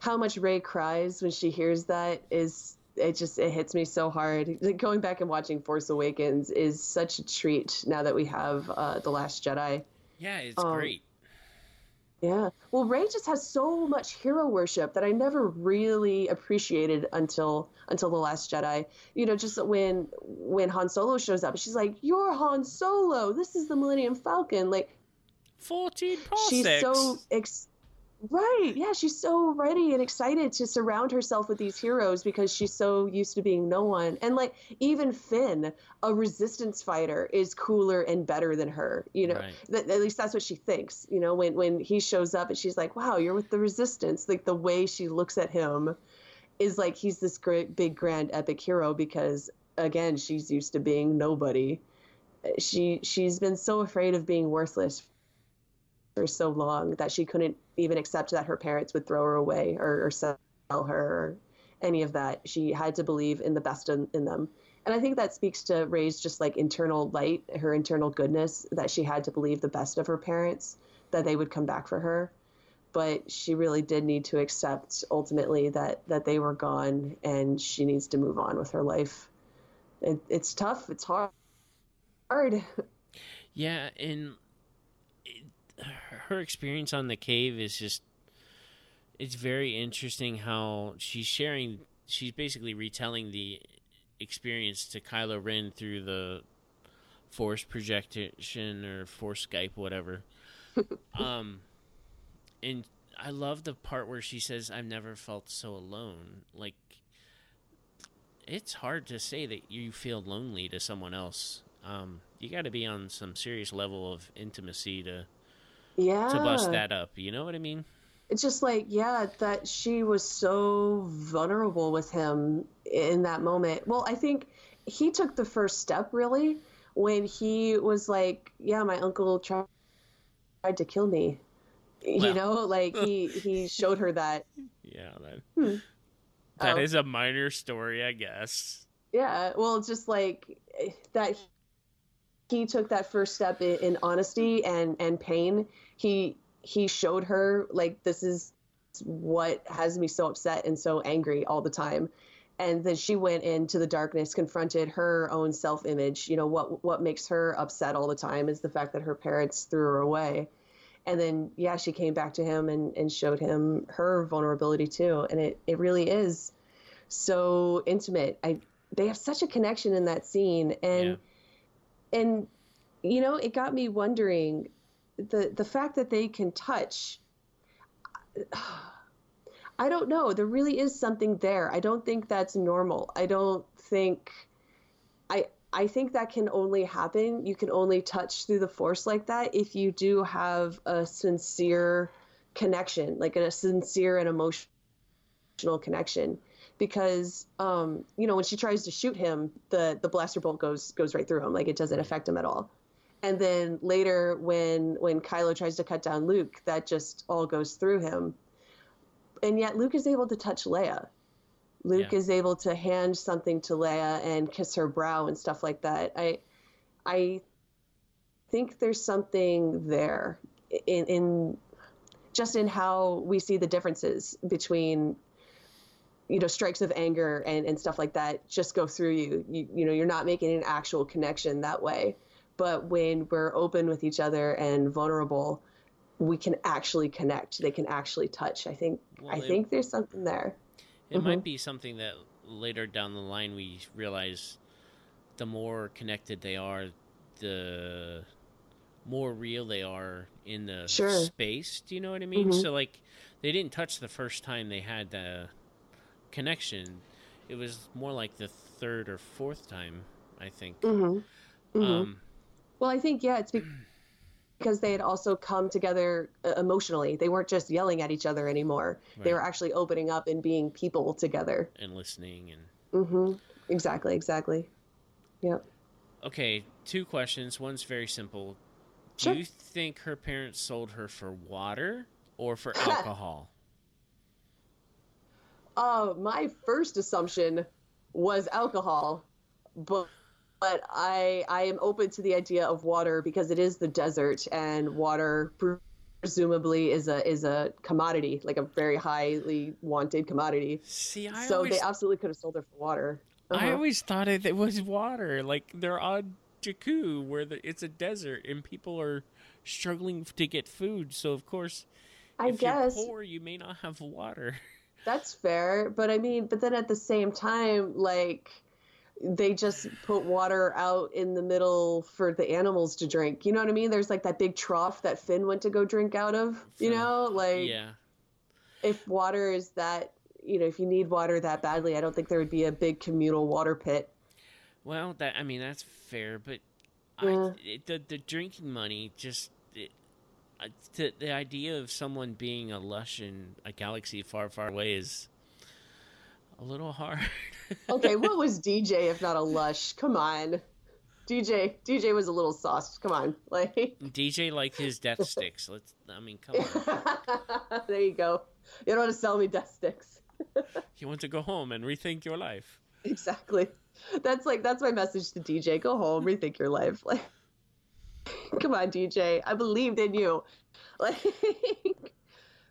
how much Rey cries when she hears that is it just it hits me so hard. Going back and watching Force Awakens is such a treat now that we have uh, the Last Jedi. Yeah, it's um, great. Yeah. Well, Rey just has so much hero worship that I never really appreciated until until the Last Jedi. You know, just when when Han Solo shows up, she's like, "You're Han Solo. This is the Millennium Falcon." Like, fourteen parsecs. She's so ex- Right. Yeah, she's so ready and excited to surround herself with these heroes because she's so used to being no one. And like even Finn, a resistance fighter, is cooler and better than her. You know, right. Th- at least that's what she thinks. You know, when when he shows up and she's like, "Wow, you're with the resistance." Like the way she looks at him is like he's this great big grand epic hero because again, she's used to being nobody. She she's been so afraid of being worthless for so long that she couldn't even accept that her parents would throw her away or, or sell her or any of that. She had to believe in the best in, in them. And I think that speaks to Rey's just like internal light, her internal goodness, that she had to believe the best of her parents, that they would come back for her. But she really did need to accept ultimately that, that they were gone and she needs to move on with her life. it, it's tough. It's hard. Hard. *laughs* Yeah, and her experience on the cave is just it's very interesting how she's sharing she's basically retelling the experience to Kylo Ren through the force projection or force Skype whatever. *laughs* um and I love the part where she says I've never felt so alone. Like it's hard to say that you feel lonely to someone else. Um, you got to be on some serious level of intimacy to Yeah. to bust that up. You know what I mean? It's just like, yeah, that she was so vulnerable with him in that moment. Well, I think he took the first step really when he was like, yeah, my uncle tried tried to kill me. you know, like he *laughs* he showed her that. Yeah, that Hmm. that Oh. is a minor story, I guess. Yeah, well, it's just like eh, that he took that first step in, in honesty and and pain. He he showed her like this is what has me so upset and so angry all the time. And then she went into the darkness, confronted her own self-image. You know what what makes her upset all the time is the fact that her parents threw her away. And then yeah, she came back to him and, and showed him her vulnerability too. And it, it really is so intimate. I they have such a connection in that scene and and you know it got me wondering the the fact that they can touch i don't know. There really is something there. I don't think that's normal. I don't think i i think that can only happen. You can only touch through the force like that if you do have a sincere connection like a sincere and emotional connection. Because um, you know when she tries to shoot him, the the blaster bolt goes goes right through him, like it doesn't affect him at all. And then later, when when Kylo tries to cut down Luke, that just all goes through him. And yet Luke is able to touch Leia. Luke Yeah. is able to hand something to Leia and kiss her brow and stuff like that. I I think there's something there in in just in how we see the differences between you know strikes of anger and, and stuff like that just go through you. you you know you're not making an actual connection that way but when we're open with each other and vulnerable we can actually connect they can actually touch i think Well, i it- think there's something there It might Mhm. be something that later down the line we realize the more connected they are, the more real they are in the Sure. space. Do you know what I mean? Mhm. So like they didn't touch the first time they had the connection. It was more like the third or fourth time, I think. hmm hmm Um well i think yeah it's because they had also come together uh, emotionally they weren't just yelling at each other anymore they were actually opening up and being people together and listening and Mm-hmm. exactly exactly yep Okay, two questions. One's very simple. Sure. Do you think her parents sold her for water or for *laughs* alcohol? Uh, my first assumption was alcohol, but but I I am open to the idea of water because it is the desert and water presumably is a is a commodity, like a very highly wanted commodity. See, I so always, they absolutely could have sold her for water. I Uh-huh. always thought it, it was water. Like they're on Jakku, where the, it's a desert and people are struggling to get food. So of course, I if guess you're poor, you may not have water. *laughs* that's fair, but I mean, but then at the same time, like they just put water out in the middle for the animals to drink. You know what I mean? There's like that big trough that Finn went to go drink out of. You know, like yeah, if water is that, you know, if you need water that badly, I don't think there would be a big communal water pit. well, that I mean that's fair, but Yeah. I, it, the the drinking money just. It, uh, the, the idea of someone being a lush in a galaxy far, far away is a little hard. *laughs* Okay, what was DJ if not a lush? Come on. DJ DJ was a little sauced. Come on. *laughs* Like DJ liked his death sticks. Let's. I mean, come on. *laughs* there you go. You don't want to sell me death sticks. You want to go home and rethink your life. Exactly. That's like that's my message to DJ. Go home, rethink your life. Like come on, DJ. I believed in you. Like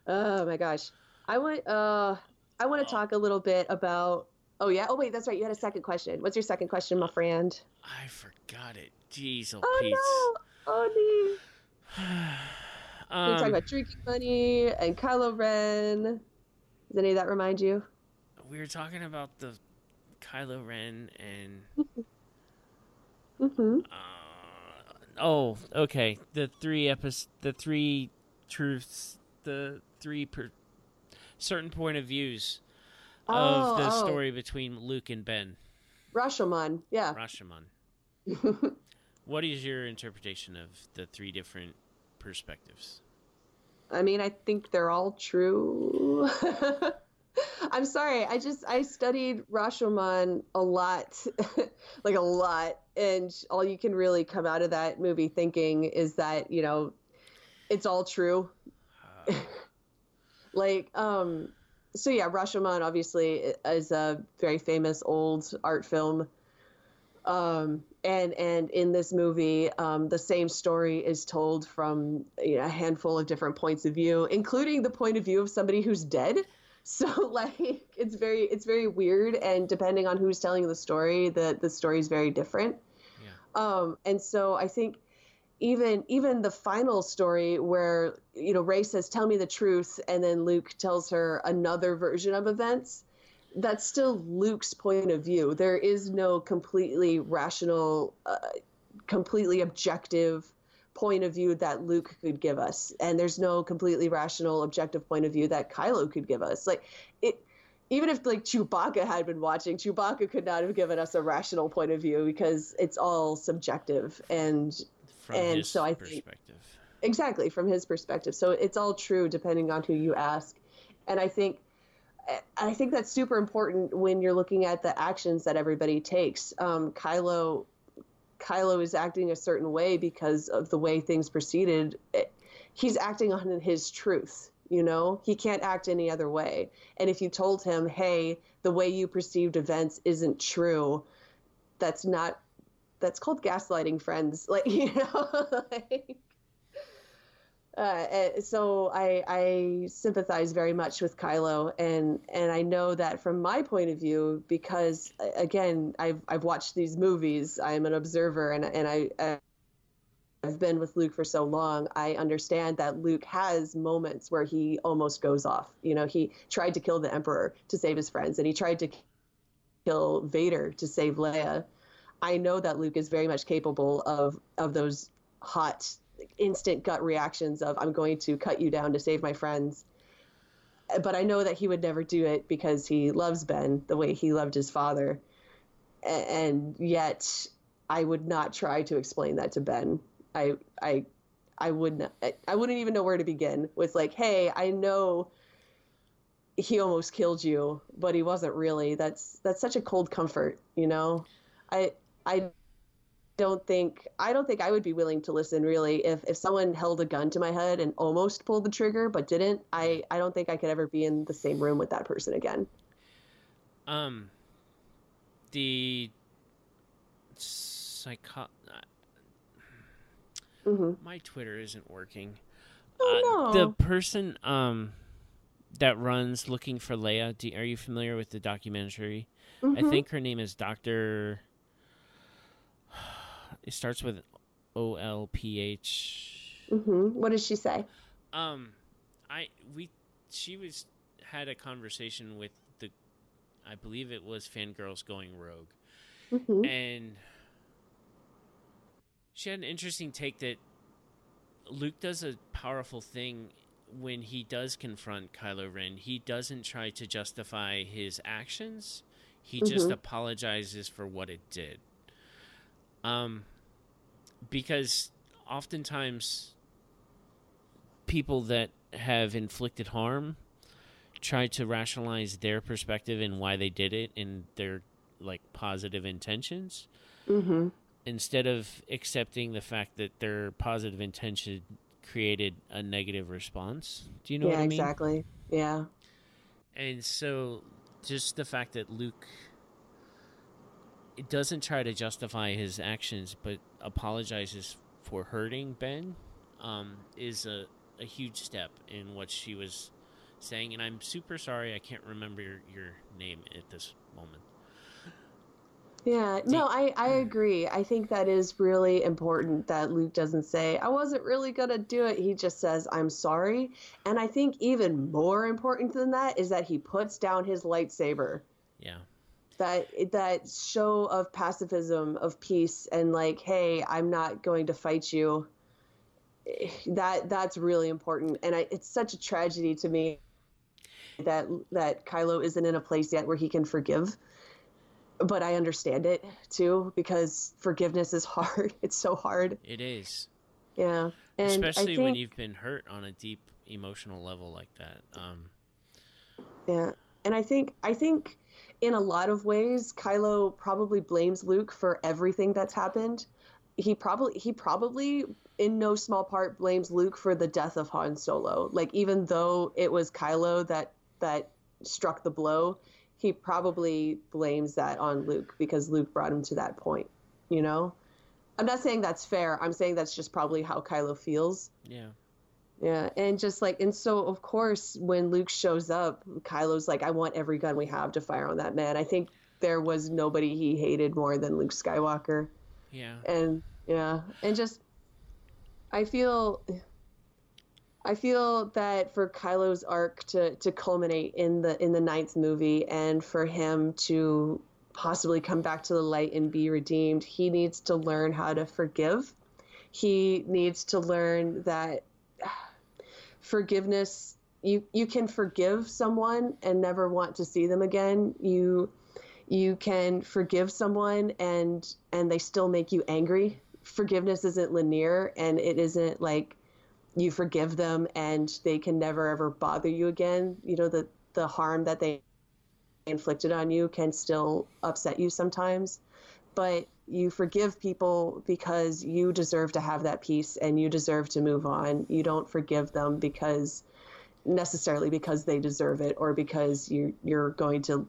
oh my gosh. I want uh I want to talk a little bit about Oh yeah. Oh wait, that's right. You had a second question. What's your second question, my friend? I forgot it. Jeez, oh, Oh Pete. no. Oh *sighs* no. um, We talk about drinking money and Kylo Ren. Does any of that remind you? we were talking about the Kylo Ren and *laughs* Mm-hmm. uh, oh, okay, the three epis, the three truths, the three per certain point of views of the oh. story between Luke and Ben Rashomon. Yeah. Rashomon. *laughs* What is your interpretation of the three different perspectives? I mean, I think they're all true. *laughs* I'm sorry. I just I studied Rashomon a lot, *laughs* like a lot, and all you can really come out of that movie thinking is that you know, it's all true. Uh, Like, um, so yeah, Rashomon obviously is a very famous old art film. Um, and and in this movie, um, the same story is told from you know, a handful of different points of view, including the point of view of somebody who's dead. *laughs* So like, it's very it's very weird, and depending on who's telling the story, the the story is very different. yeah. Um, and so I think even even the final story where you know Rey says, "Tell me the truth," and then Luke tells her another version of events. That's still Luke's point of view. There is no completely rational, uh, completely objective point of view that Luke could give us, and there's no completely rational, objective point of view that Kylo could give us. Like it, even if like Chewbacca had been watching, Chewbacca could not have given us a rational point of view because it's all subjective and From And his so I think- exactly from his perspective. So it's all true depending on who you ask. And I think I think that's super important when you're looking at the actions that everybody takes. Um, Kylo Kylo is acting a certain way because of the way things proceeded. It, he's acting on his truth. You know, he can't act any other way. And if you told him, "Hey, the way you perceived events isn't true," that's not. That's called gaslighting, friends. *laughs* Like you know, *laughs* like, uh, uh, so I, I sympathize very much with Kylo, and and I know that from my point of view, because again, I've I've watched these movies. I'm an observer, and and. I I've been with Luke for so long, I understand that Luke has moments where he almost goes off. You know, he tried to kill the Emperor to save his friends, and he tried to kill Vader to save Leia. I know that Luke is very much capable of of those hot, instant gut reactions of "I'm going to cut you down to save my friends." But I know that he would never do it because he loves Ben the way he loved his father, and yet I would not try to explain that to Ben. I I I wouldn't I wouldn't even know where to begin with like, hey, I know he almost killed you, but he wasn't really. That's that's such a cold comfort, you know. I I don't think I don't think I would be willing to listen really if if someone held a gun to my head and almost pulled the trigger but didn't. I I don't think I could ever be in the same room with that person again. Um, the psycho. hmm My Twitter isn't working. Oh, Uh, no. The person um that runs looking for Leia. Do, are you familiar with the documentary? I Mhm. think her name is Doctor. It starts with O L P H. hmm What does she say? Um, I we she was had a conversation with the, I believe it was fangirls going rogue, hmm and she had an interesting take that Luke does a powerful thing when he does confront Kylo Ren. He doesn't try to justify his actions. He just Mhm. apologizes for what it did. Um, because oftentimes people that have inflicted harm try to rationalize their perspective and why they did it and their like positive intentions hmm instead of accepting the fact that their positive intention created a negative response. Do you know yeah, what I mean? exactly. Yeah. And so just the fact that Luke it doesn't try to justify his actions but apologizes for hurting Ben um, is a, a huge step in what she was saying and I'm super sorry I can't remember your, your name at this moment. Yeah, no, I, I agree. I think that is really important that Luke doesn't say, I wasn't really going to do it. He just says, I'm sorry. And I think even more important than that is that he puts down his lightsaber. Yeah. That that show of pacifism, of peace, and like, hey, I'm not going to fight you. That that's really important, and I, it's such a tragedy to me that that Kylo isn't in a place yet where he can forgive but I understand it too because forgiveness is *laughs* hard. It's so hard. It is. Yeah, and especially think, when you've been hurt on a deep emotional level like that. Um, yeah, and I think I think in a lot of ways, Kylo probably blames Luke for everything that's happened. He probably he probably in no small part blames Luke for the death of Han Solo. Like even though it was Kylo that that struck the blow, he probably blames that on Luke because Luke brought him to that point, you know? I'm not saying that's fair. I'm saying that's just probably how Kylo feels. Yeah. Yeah, and just like and so of course when Luke shows up, Kylo's like I want every gun we have to fire on that man. I think there was nobody he hated more than Luke Skywalker. Yeah. And yeah, and just I feel I feel that for Kylo's arc to, to culminate in the in the ninth movie and for him to possibly come back to the light and be redeemed, he needs to learn how to forgive. He needs to learn that forgiveness you you can forgive someone and never want to see them again. You you can forgive someone and and they still make you angry. Forgiveness isn't linear and it isn't like you forgive them and they can never ever bother you again. You know, the, the harm that they inflicted on you can still upset you sometimes. But you forgive people because you deserve to have that peace and you deserve to move on. You don't forgive them because necessarily because they deserve it or because you you're going to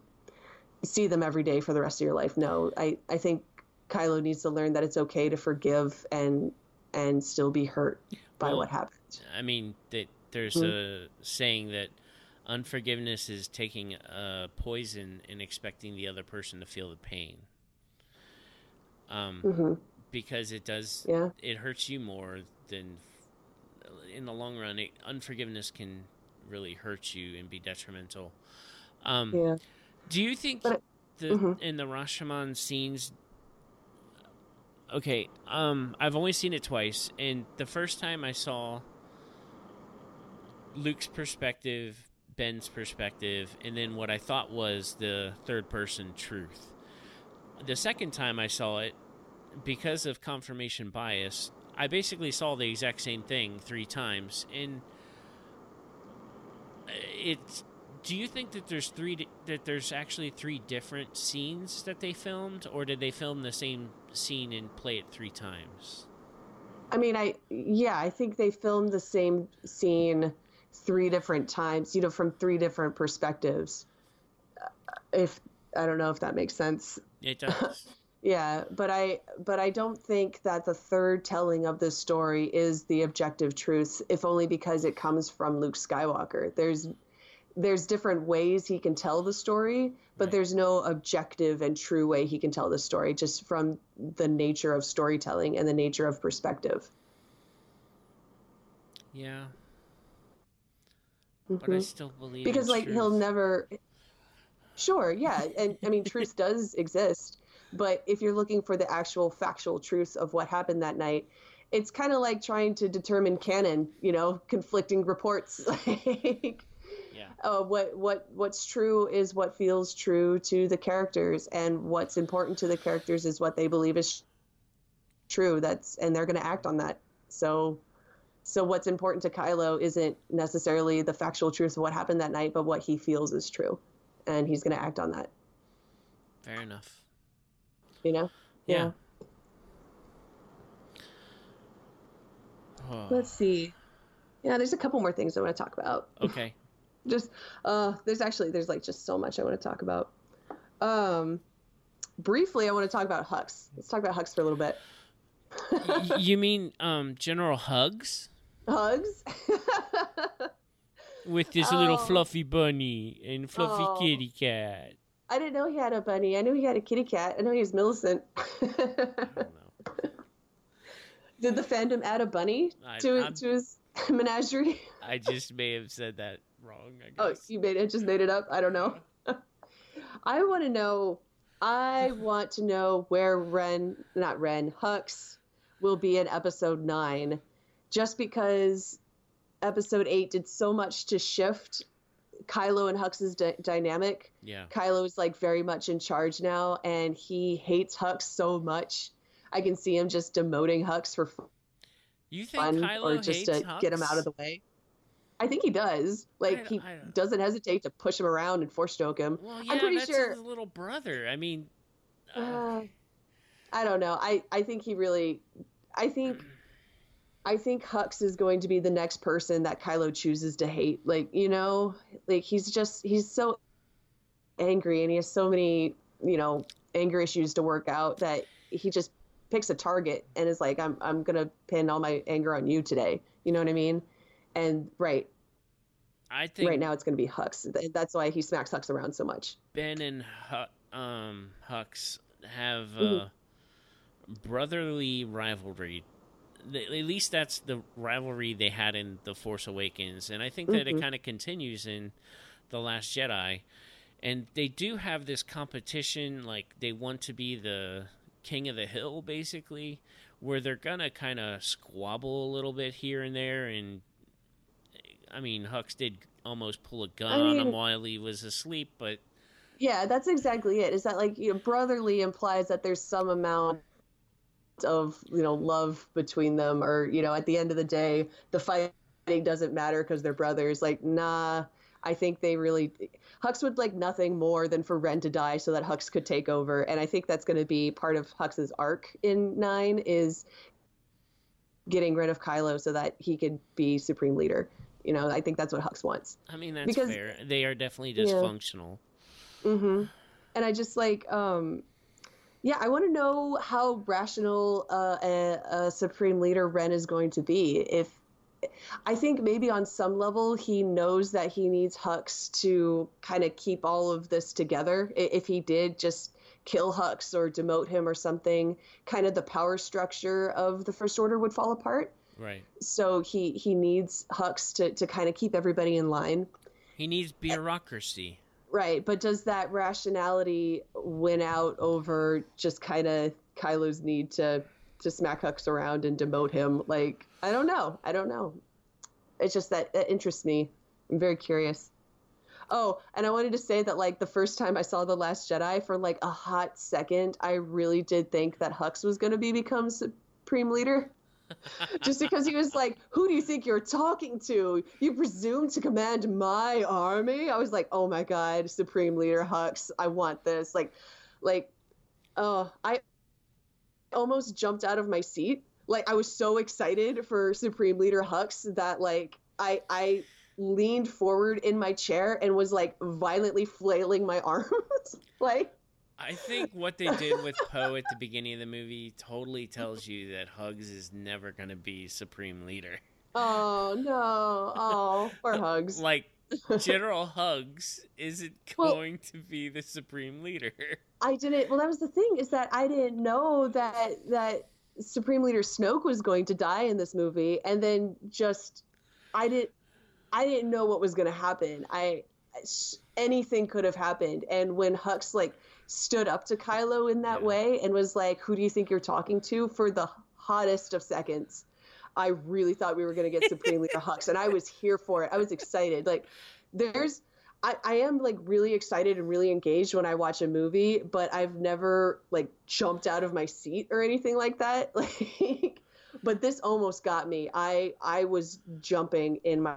see them every day for the rest of your life. No, I, I think Kylo needs to learn that it's okay to forgive and and still be hurt by well, what happened. I mean, that there's mm-hmm. a saying that unforgiveness is taking a poison and expecting the other person to feel the pain. Um, mm-hmm. because it does, yeah. it hurts you more than in the long run. It, unforgiveness can really hurt you and be detrimental. Um, yeah. Do you think but, the mm-hmm. in the Rashomon scenes okay, um, I've only seen it twice, and the first time I saw Luke's perspective, Ben's perspective, and then what I thought was the third person truth. The second time I saw it, because of confirmation bias, I basically saw the exact same thing three times, and uh, it's do you think that there's three that there's actually three different scenes that they filmed or did they film the same scene and play it three times? I mean i yeah i think they filmed the same scene three different times you know from three different perspectives. Uh, if i don't know if that makes sense it *laughs* does yeah but i but i don't think that the third telling of this story is the objective truth if only because it comes from luke skywalker there's there's different ways he can tell the story, but right. there's no objective and true way he can tell the story just from the nature of storytelling and the nature of perspective. Yeah. Mm-hmm. But I mm-hmm. still believe because like truth. he'll never Sure, yeah. And I mean truth does exist, but if you're looking for the actual factual truth of what happened that night, it's kind of like trying to determine canon, you know, conflicting reports. *laughs* like uh, what what what's true is what feels true to the characters, and what's important to the characters is what they believe is true. That's and they're going to act on that. So, so what's important to Kylo isn't necessarily the factual truth of what happened that night, but what he feels is true, and he's going to act on that. Fair enough. You know. Yeah. yeah. Let's see. Yeah, there's a couple more things I want to talk about. Okay *laughs* just uh there's actually there's like just so much I want to talk about. Um briefly I want to talk about Hux. Let's talk about Hux for a little bit. you mean um General Hugs? *laughs* Hugs? *laughs* With this oh. little fluffy bunny and fluffy oh. kitty cat. I didn't know he had a bunny. I knew he had a kitty cat. I know he was Millicent. I don't know. Did the fandom add a bunny I- to I'm- to his *laughs* menagerie? I just may have said that wrong. I Oh, you made it. Just made it up. I don't know. *laughs* I want to know. I *laughs* want to know where Ren, not Ren, Hux, will be in episode nine, just because episode eight did so much to shift Kylo and Hux's dy- dynamic. Yeah. Kylo is like very much in charge now, and he hates Hux so much. I can see him just demoting Hux for You think fun Kylo or just to get him out of the way. I think he does. Like he doesn't hesitate to push him around and force choke him. Well, yeah, I'm pretty that's sure. his little brother. I mean, uh, Uh, I don't know. I I think he really. I think. I think Hux is going to be the next person that Kylo chooses to hate. Like you know, like he's just he's so angry and he has so many you know anger issues to work out that he just picks a target and is like I'm I'm gonna pin all my anger on you today. You know what I mean? And right I think right now it's gonna be Hux. That's why he smacks Hux around so much. Ben and Hu- um, Hux have Mhm. uh, brotherly rivalry. At least that's the rivalry they had in The Force Awakens, and I think that it Mhm. kind of continues in The Last Jedi. And they do have this competition, like they want to be the king of the hill, basically, where they're gonna kind of squabble a little bit here and there. And I mean, Hux did almost pull a gun I on him while he was asleep, but Yeah, that's exactly it. Is that like you know, brotherly implies that there's some amount of you know love between them, or you know, at the end of the day, the fighting doesn't matter because they're brothers. Like, nah, I think they really Hux would like nothing more than for Ren to die so that Hux could take over, and I think that's going to be part of Hux's arc in nine is getting rid of Kylo so that he could be supreme leader. You know, I think that's what Hux wants. I mean, that's Because- fair. They are definitely Yeah. dysfunctional. hmm And I just like, um, yeah, I want to know how rational uh, a, a supreme leader Ren is going to be. If I think maybe on some level he knows that he needs Hux to kind of keep all of this together. If he did just kill Hux or demote him or something, kind of the power structure of the First Order would fall apart. Right. So he he needs Hux to to kind of keep everybody in line. He needs bureaucracy. Right, but does that rationality win out over just kind of Kylo's need to to smack Hux around and demote him? Like, I don't know. I don't know. It's just that that interests me. I'm very curious. Oh, and I wanted to say that like the first time I saw The Last Jedi for like a hot second, I really did think that Hux was going to be become supreme leader. *laughs* just because he was like, "Who do you think you're talking to? You presume to command my army?" I was like, "Oh my god, Supreme Leader Hux, I want this!" Like, like, oh, I almost jumped out of my seat. Like, I was so excited for Supreme Leader Hux that like I I leaned forward in my chair and was like violently flailing my *laughs* arms, like. I think what they did with *laughs* Poe at the beginning of the movie totally tells you that Hugs is never going to be supreme leader. Oh no! Oh, poor *laughs* Hugs. Like *laughs* General Hugs isn't Well- going to be the supreme leader. I didn't. Well, that was the thing is that I didn't know that that Supreme Leader Snoke was going to die in this movie, and then just I didn't. I didn't know what was going to happen. I anything could have happened, and when Hux like stood up to Kylo in that Yeah. way and was like, "Who do you think you're talking to?" for the hottest of seconds. I really thought we were going to get Supreme Leader Hux, and I was here for it. I was excited. Like, there's I, I am like really excited and really engaged when I watch a movie, but I've never like jumped out of my seat or anything like that. *laughs* Like, but this almost got me. I I was jumping in my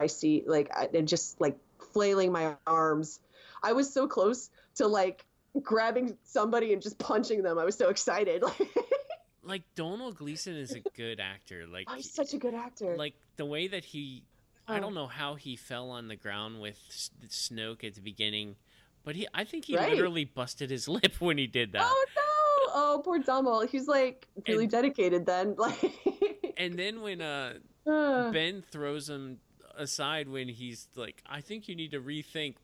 my seat, like and just like flailing my arms. I was so close to like grabbing somebody and just punching them. I was so excited. *laughs* Like, Donald Gleeson is a good actor. Like oh, he's such a good actor. like the way that he I Oh. don't know how he fell on the ground with Snoke at the beginning, but he I think he Right. literally busted his *laughs* lip when he did that. oh no! Oh, poor Domhnall. He's like really And- dedicated then. *laughs* Like, And then when uh, Ben throws him aside when he's like, I think you need to rethink.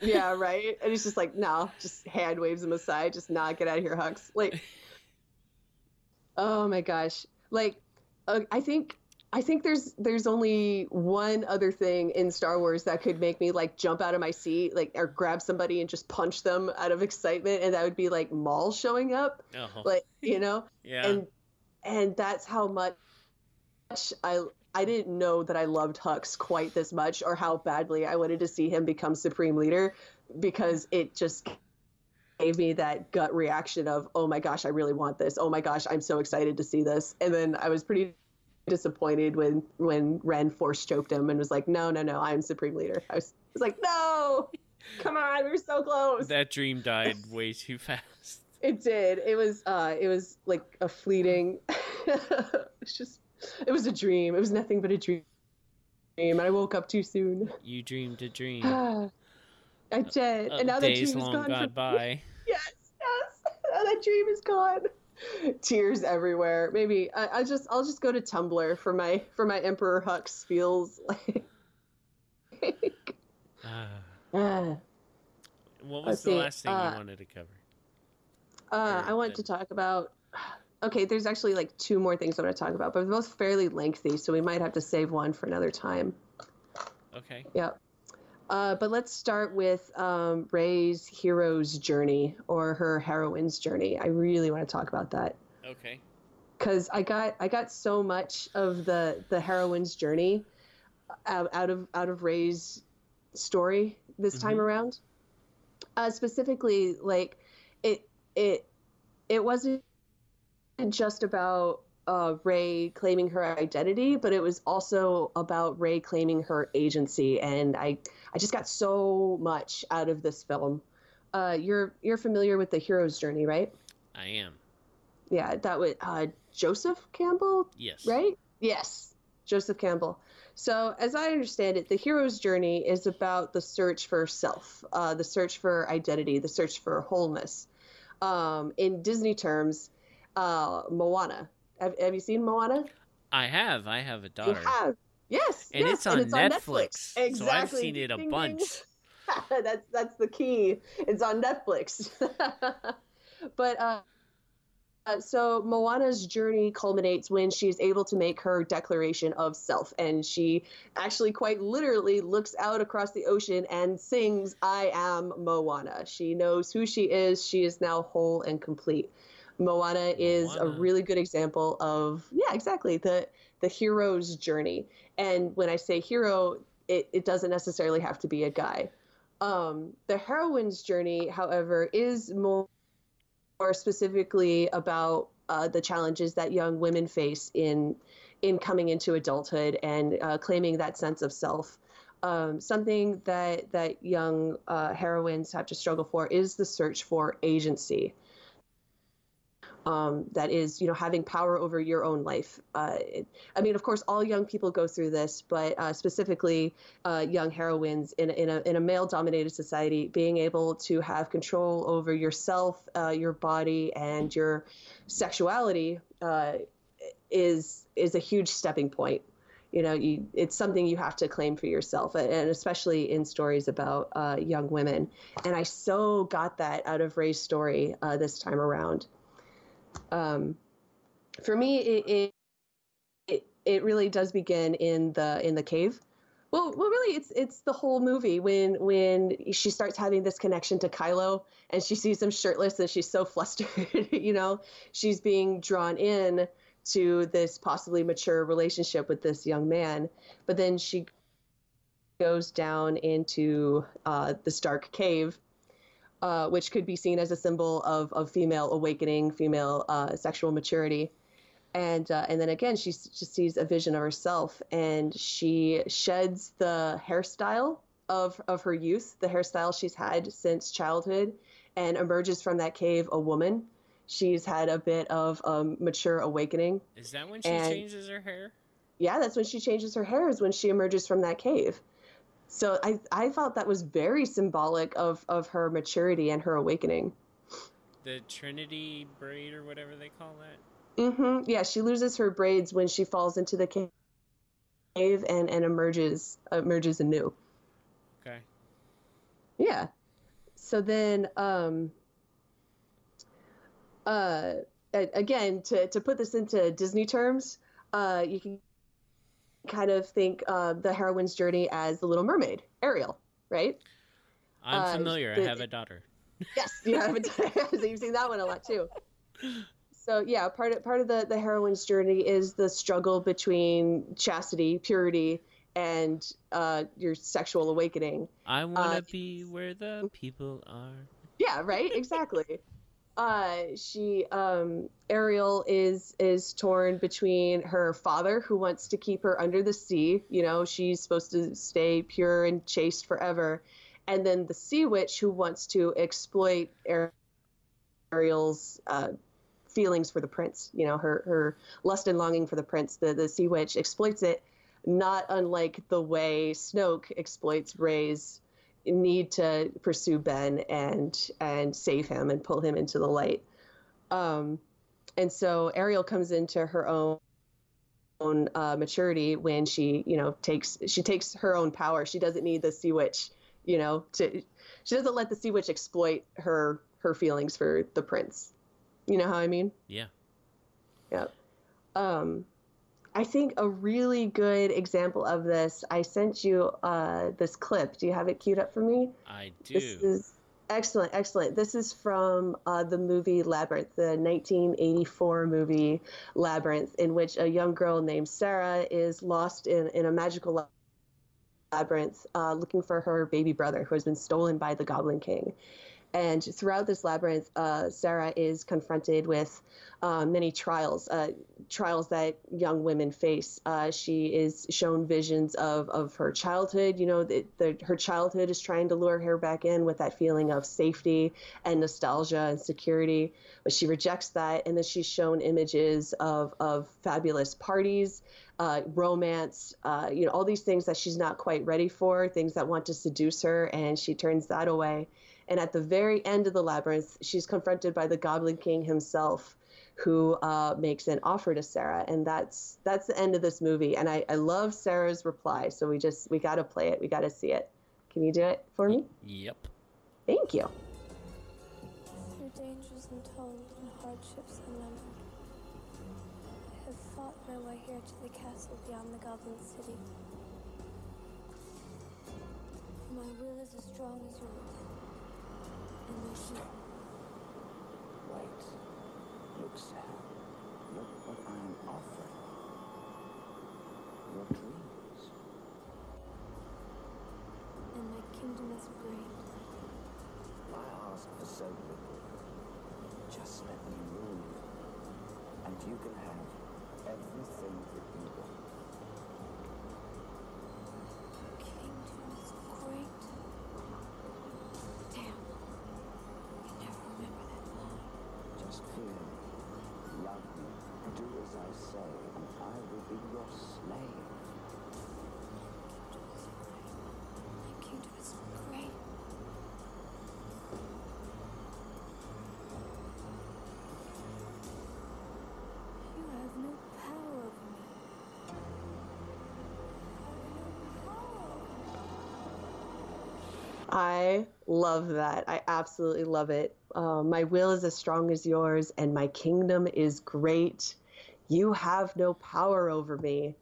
Yeah, right. And he's just like, no, just hand waves him aside, just not get out of here, Hux. Like, *laughs* oh my gosh, like, uh, I think. I think there's there's only one other thing in Star Wars that could make me like jump out of my seat, like or grab somebody and just punch them out of excitement, and that would be like Maul showing up, Oh. like you know, *laughs* yeah. and and that's how much I I didn't know that I loved Hux quite this much or how badly I wanted to see him become supreme leader because it just gave me that gut reaction of oh my gosh I really want this oh my gosh I'm so excited to see this and then I was pretty disappointed when when Ren force choked him and was like no no no I'm supreme leader I was, I was like no come on we were so close that dream died way too fast. it did. It was uh it was like a fleeting *laughs* it's just it was a dream. It was nothing but a dream. And I woke up too soon. You dreamed a dream. *sighs* I did. Uh, and now that dream is long gone. gone by. *laughs* Yes, yes. Now that dream is gone. Tears everywhere. Maybe I, I just I'll just go to Tumblr for my for my Emperor Hux feels like *laughs* Ah. uh, *sighs* what was the see, last thing uh, you wanted to cover? Uh, I want to talk about. Okay, there's actually like two more things I want to talk about, but they're both fairly lengthy, so we might have to save one for another time. Okay. Yep. Uh, but let's start with um, Rey's hero's journey or her heroine's journey. I really want to talk about that Okay. because I got I got so much of the the heroine's journey out, out of out of Rey's story this time Mhm. around. Uh, specifically, like it it it wasn't just about uh, Rey claiming her identity, but it was also about Rey claiming her agency, and I I just got so much out of this film. Uh, you're you're familiar with the hero's journey, right? I am. Yeah, that was uh, Joseph Campbell Yes. right? Yes, Joseph Campbell. So, as I understand it, the hero's journey is about the search for self, uh, the search for identity, the search for wholeness. Um, in Disney terms, uh, Moana. Have, have you seen Moana? I have. I have a You daughter. have. Yes, And yes, it's on Netflix, so I've seen it a Ding, ding. bunch. *laughs* that's that's the key. It's on Netflix. *laughs* but uh, uh, so Moana's journey culminates when she's able to make her declaration of self, and she actually quite literally looks out across the ocean and sings, "I am Moana." She knows who she is. She is now whole and complete. Moana is a really good example of yeah, exactly the the hero's journey. And when I say hero, it, it doesn't necessarily have to be a guy. Um, the heroine's journey, however, is more, more specifically about uh, the challenges that young women face in in coming into adulthood and uh, claiming that sense of self. Um, something that that young uh, heroines have to struggle for is the search for agency. Um, that is, you know, having power over your own life. Uh, it, I mean, of course, all young people go through this, but uh, specifically uh, young heroines in, in a, in a male dominated society, being able to have control over yourself, uh, your body, and your sexuality uh, is, is a huge stepping point. You know, you, it's something you have to claim for yourself, and especially in stories about uh, young women. And I so got that out of Rey's story this time around. Um, for me, it, it it really does begin in the in the cave. Well, well, really, it's it's the whole movie when when she starts having this connection to Kylo, and she sees him shirtless, and she's so flustered. *laughs* you know, she's being drawn in to this possibly mature relationship with this young man, but then she goes down into uh, this dark cave, uh, which could be seen as a symbol of of female awakening, female uh, sexual maturity. And uh, and then again she s- just sees a vision of herself and she sheds the hairstyle of of her youth the hairstyle she's had since childhood and emerges from that cave a woman. She's had a bit of um, mature awakening. Is that when she And- changes her hair? yeah that's when she changes her hair is when she emerges from that cave so i i felt that was very symbolic of of her maturity and her awakening The Trinity braid or whatever they call it. that? hmm Yeah, she loses her braids when she falls into the cave and and emerges emerges anew. Okay. Yeah. So then, um, uh, again, to, to put this into Disney terms, uh, you can kind of think uh, the heroine's journey as the Little Mermaid, Ariel, right? I'm Uh, familiar. the- I have a daughter. Yes, you have a daughter. *laughs* so you've seen that one a lot too. So yeah, part of part of the the heroine's journey is the struggle between chastity, purity, and uh, your sexual awakening. I want to uh, be where the people are. Yeah, right. Exactly. Uh, she um, Ariel is is torn between her father, who wants to keep her under the sea. You know, she's supposed to stay pure and chaste forever, and then the sea witch, who wants to exploit Ariel's uh, feelings for the prince. You know, her her lust and longing for the prince. The the sea witch exploits it, not unlike the way Snoke exploits Rey's need to pursue Ben and and save him and pull him into the light. Um, and so Ariel comes into her own own uh, maturity when she you know takes she takes her own power. She doesn't need the sea witch, you know, to she doesn't let the sea witch exploit her her feelings for the prince. You know how I mean? Yeah. Yep. Um, I think a really good example of this. I sent you uh, this clip. Do you have it queued up for me? I do. This is excellent, excellent. This is from uh, the movie Labyrinth, the 1984 movie Labyrinth, in which a young girl named Sarah is lost in, in a magical labyrinth uh, looking for her baby brother who has been stolen by the Goblin King. And throughout this labyrinth, uh, Sarah is confronted with uh, many trials, uh, trials that young women face. Uh, she is shown visions of, of her childhood. You know, the, the, her childhood is trying to lure her back in with that feeling of safety and nostalgia and security, but she rejects that. And then she's shown images of, of fabulous parties, uh, romance, uh, you know, all these things that she's not quite ready for, things that want to seduce her, and she turns that away. And at the very end of the labyrinth, she's confronted by the Goblin King himself, who uh, makes an offer to Sarah, and that's that's the end of this movie. And I, I love Sarah's reply, so we just we got to play it, we got to see it. Can you do it for me? Yep. Thank you. Through dangers untold and hardships unnumbered, I have fought my way here to the castle beyond the Goblin City. My will is as strong as yours, and my shield. Wait. Look, Sam. Look what I am offering. Your dreams. And my kingdom is great. I ask for so little. Just let me rule you. And you can have everything that you want. Kingdom is great. Damn. I never remember that line. Just fear me. Love me. Do as I say, and I will be your slave. My kingdom is great. You have no power over me. No power. I love that. I absolutely love it. Uh, my will is as strong as yours, and my kingdom is great. You have no power over me.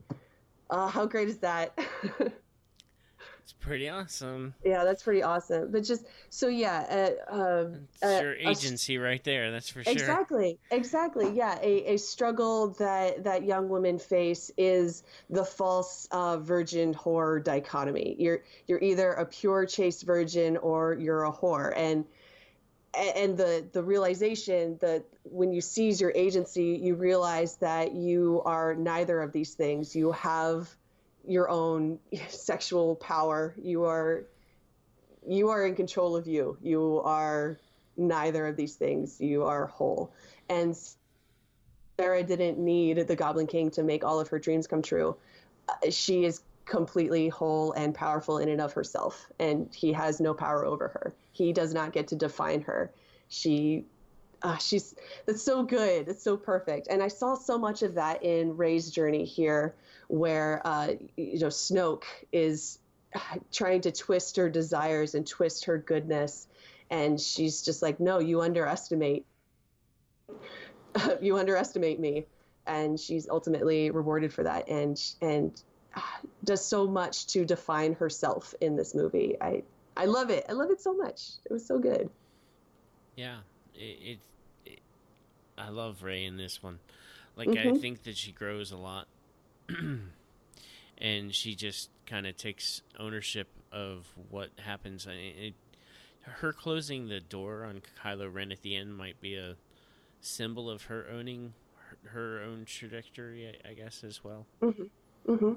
Uh, how great is that? *laughs* It's pretty awesome. yeah, that's pretty awesome. But just so yeah, uh, um, It's uh, your a s- agency right there. That's for sure. Exactly, exactly. Yeah, a, a struggle that that young women face is the false uh, virgin whore dichotomy. You're you're either a pure chaste virgin or you're a whore, and and the the realization that when you seize your agency, you realize that you are neither of these things. You have your own *laughs* sexual power. You are you are in control of you. You are neither of these things. You are whole. And Sarah didn't need the Goblin King to make all of her dreams come true. Uh, She is completely whole and powerful in and of herself, and he has no power over her. He does not get to define her. She, uh, she's that's so good. It's so perfect. And I saw so much of that in Rey's journey here, where uh, you know Snoke is trying to twist her desires and twist her goodness and she's just like no you underestimate *laughs* you underestimate me and she's ultimately rewarded for that and and *sighs* does so much to define herself in this movie i i love it i love it so much it was so good yeah it, it, it i love Rey in this one like mm-hmm. i think that she grows a lot *clears throat* and she just kind of takes ownership of what happens. It, her closing the door on Kylo Ren at the end might be a symbol of her owning her, her own trajectory, I, I, guess, as well. Mm-hmm. Mm-hmm.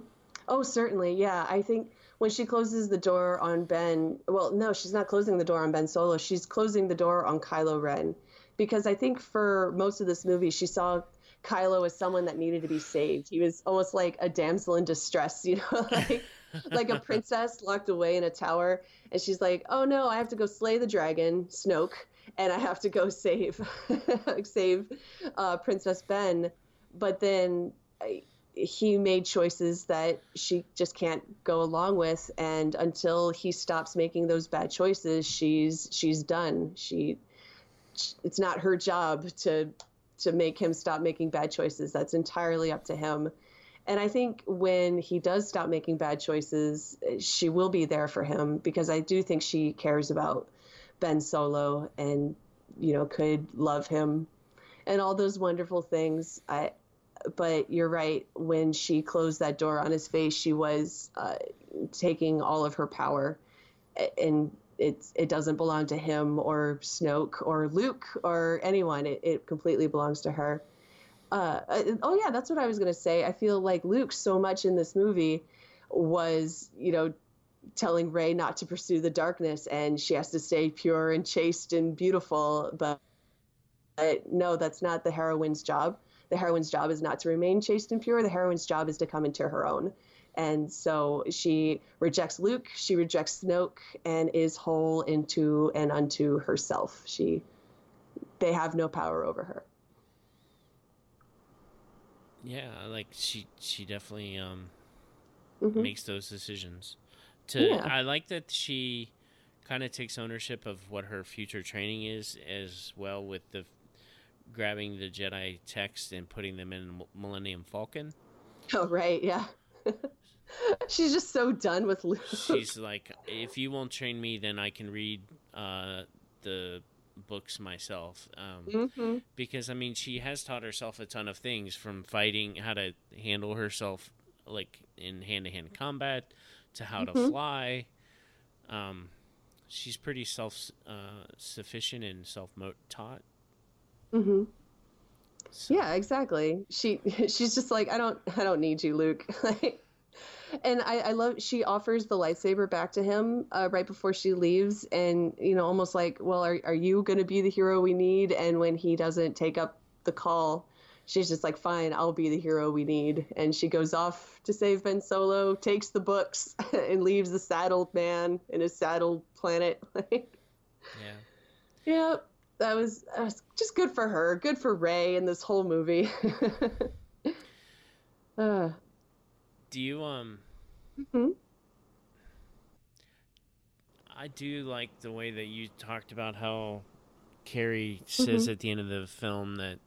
Oh, certainly. Yeah. I think when she closes the door on Ben, well, no, she's not closing the door on Ben Solo. She's closing the door on Kylo Ren. Because I think for most of this movie, she saw Kylo as someone that needed to be saved. He was almost like a damsel in distress, *laughs* you know, like like a princess locked away in a tower, and she's like, "Oh no, I have to go slay the dragon, Snoke, and I have to go save *laughs* save uh, Princess Ben." But then he made choices that she just can't go along with, and until he stops making those bad choices, she's she's done. She it's not her job to to make him stop making bad choices. That's entirely up to him. And I think when he does stop making bad choices, she will be there for him because I do think she cares about Ben Solo and you know could love him and all those wonderful things. I but you're right when she closed that door on his face, she was uh, taking all of her power and it's it doesn't belong to him or Snoke or Luke or anyone. It, it completely belongs to her. Uh, uh oh yeah, that's what I was gonna say. I feel like Luke so much in this movie was you know telling Rey not to pursue the darkness and she has to stay pure and chaste and beautiful. But, but no, that's not the heroine's job. The heroine's job is not to remain chaste and pure. The heroine's job is to come into her own. And so she rejects Luke, she rejects Snoke, and is whole into and unto herself. She, they have no power over her. Yeah, like she, she definitely um, mm-hmm. makes those decisions. To yeah. I like that she kind of takes ownership of what her future training is as well with the grabbing the Jedi text and putting them in Millennium Falcon. Oh right, yeah. *laughs* She's just so done with Luke. She's *laughs* like, if you won't train me, then I can read uh, the books myself. Um, mm-hmm. Because I mean, she has taught herself a ton of things from fighting, how to handle herself, like in hand-to-hand combat, to how mm-hmm. to fly. Um, she's pretty self uh, sufficient and self taught. Mm-hmm. So. Yeah, exactly. She *laughs* she's just like I don't I don't need you, Luke. *laughs* like and I, I love she offers the lightsaber back to him uh, right before she leaves, and you know, almost like, well, are are you going to be the hero we need? And when he doesn't take up the call, she's just like, fine, I'll be the hero we need. And she goes off to save Ben Solo, takes the books, *laughs* and leaves the saddled man in his saddled planet. yeah. Yeah, that was, that was just good for her. Good for Rey in this whole movie. *laughs* uh, do you um? hmm I do like the way that you talked about how Carrie says mm-hmm. at the end of the film that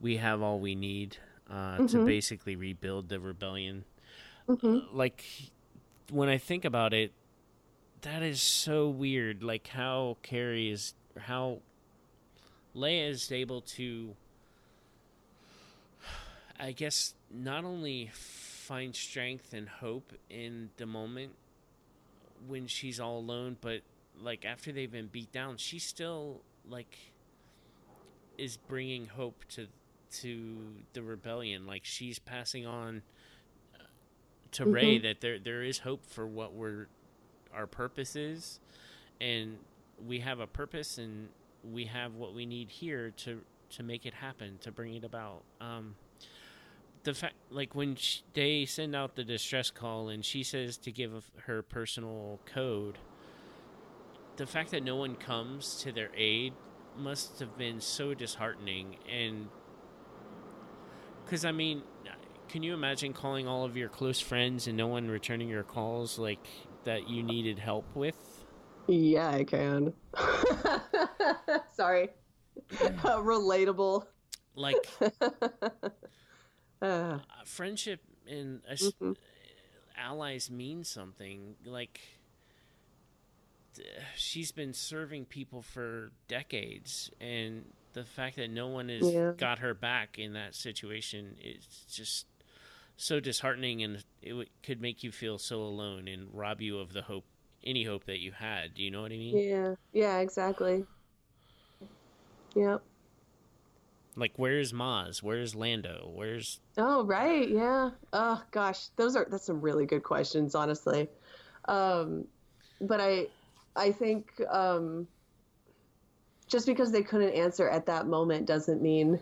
we have all we need uh, mm-hmm. to basically rebuild the rebellion. Mm-hmm. Like when I think about it, that is so weird. Like how Carrie is, how Leia is able to, I guess, not only find strength and hope in the moment when she's all alone, but like after they've been beat down, she still like is bringing hope to to the rebellion. Like she's passing on uh, to mm-hmm. Rey that there there is hope for what we're our purpose is, and we have a purpose and we have what we need here to to make it happen to bring it about. Um, the fact, like when she, they send out the distress call and she says to give her personal code, the fact that no one comes to their aid must have been so disheartening. And because I mean, can you imagine calling all of your close friends and no one returning your calls? Like that you needed help with? Yeah, I can. *laughs* Sorry. Uh, *laughs* relatable. Like *laughs* Uh, friendship and Mhm. allies mean something. Like she's been serving people for decades, and the fact that no one has Yeah. got her back in that situation is just so disheartening, and it w- could make you feel so alone and rob you of the hope, any hope that you had. Do you know what I mean? yeah, yeah, exactly. Yep. Like, where's Maz? Where's Lando? Where's Oh, right. Yeah. Oh, gosh. Those are, that's some really good questions, honestly. Um, but I, I think, um, just because they couldn't answer at that moment doesn't mean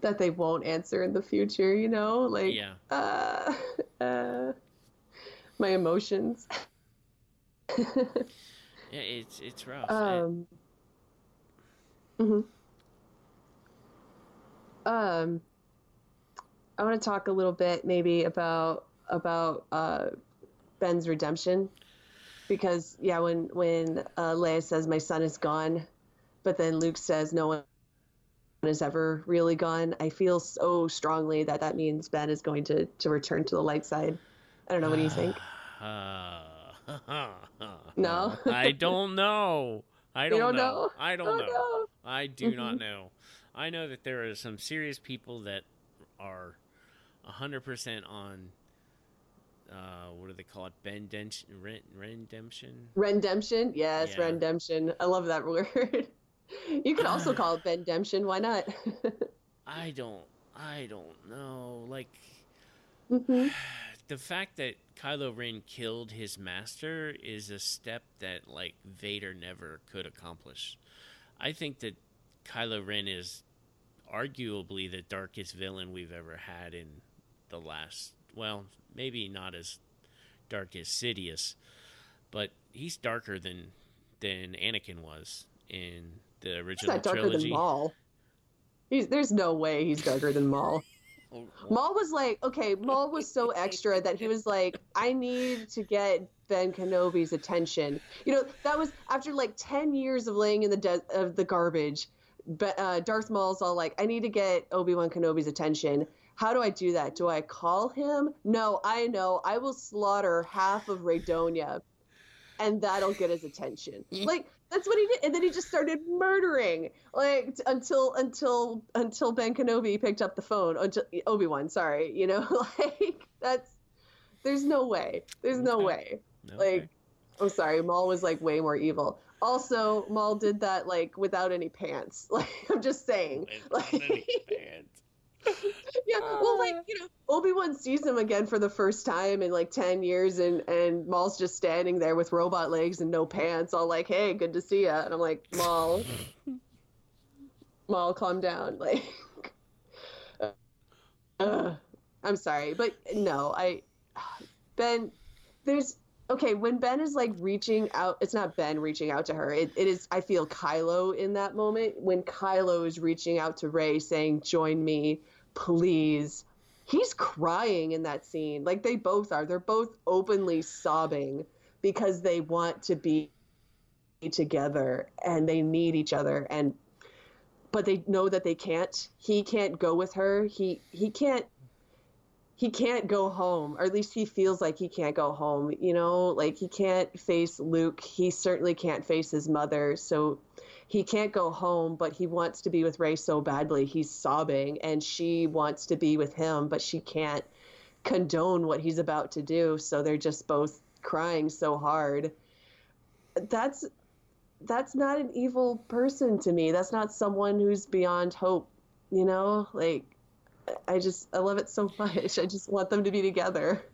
that they won't answer in the future, you know? Like, yeah? uh, *laughs* uh, my emotions. *laughs* Yeah, it's it's rough. Um, mhm. um, I want to talk a little bit maybe about about uh, Ben's redemption because yeah, when when uh, Leia says my son is gone, but then Luke says no one is ever really gone. I feel so strongly that that means Ben is going to to return to the light side. I don't know. What do you think? Uh, *sighs* No? I don't know. I don't, don't know. know? I don't Oh, know. no. I do not Mhm. know. I know that there are some serious people that are 100% on uh, what do they call it? Bendemption, rent, redemption. Redemption, yes, Yeah. redemption. I love that *laughs* word. You could also *sighs* call it Bendemption. Why not? *laughs* I don't. I don't know. Like Mhm. *sighs* the fact that Kylo Ren killed his master is a step that like Vader never could accomplish. I think that Kylo Ren is arguably the darkest villain we've ever had in the last well, maybe not as dark as Sidious, but he's darker than than Anakin was in the He's original not darker trilogy. than Maul. He's, there's no way he's darker than Maul. *laughs* Maul was like, okay, Maul was so extra that he was like, I need to get Ben Kenobi's attention. You know, that was after like 10 years of laying in the de- of the garbage. But uh, Darth Maul's all like, I need to get Obi Wan Kenobi's attention. How do I do that? Do I call him? No, I know. I will slaughter half of Raydonia, and that'll get his attention. *laughs* Like that's what he did, and then he just started murdering, like t- until until until Ben Kenobi picked up the phone. Until Obi Wan, sorry, you know, *laughs* like that's there's no way. There's no way. Okay. Like, I'm sorry, Maul was like way more evil. Also, Maul did that like without any pants. *laughs* Like I'm just saying. Without Like, *laughs* pants. yeah, well, like you know, Obi Wan sees him again for the first time in like ten years, and and Maul's just standing there with robot legs and no pants, all like, "Hey, good to see ya." And I'm like, Maul, Maul, calm down. *laughs* Like, uh, I'm sorry, but no, I Ben, there's okay when Ben is like reaching out. It's not Ben reaching out to her. It, it is. I feel Kylo in that moment when Kylo is reaching out to Rey, saying, "Join me, please." He's crying in that scene. Like they both are. They're both openly sobbing because they want to be together and they need each other and but they know that they can't. He can't go with her. He he can't he can't go home, or at least he feels like he can't go home. You know, like he can't face Luke. He certainly can't face his mother. So he can't go home, but he wants to be with Rey so badly. He's sobbing, and she wants to be with him, but she can't condone what he's about to do. So they're just both crying so hard. That's that's not an evil person to me. That's not someone who's beyond hope. You know, like I just I love it so much. I just want them to be together.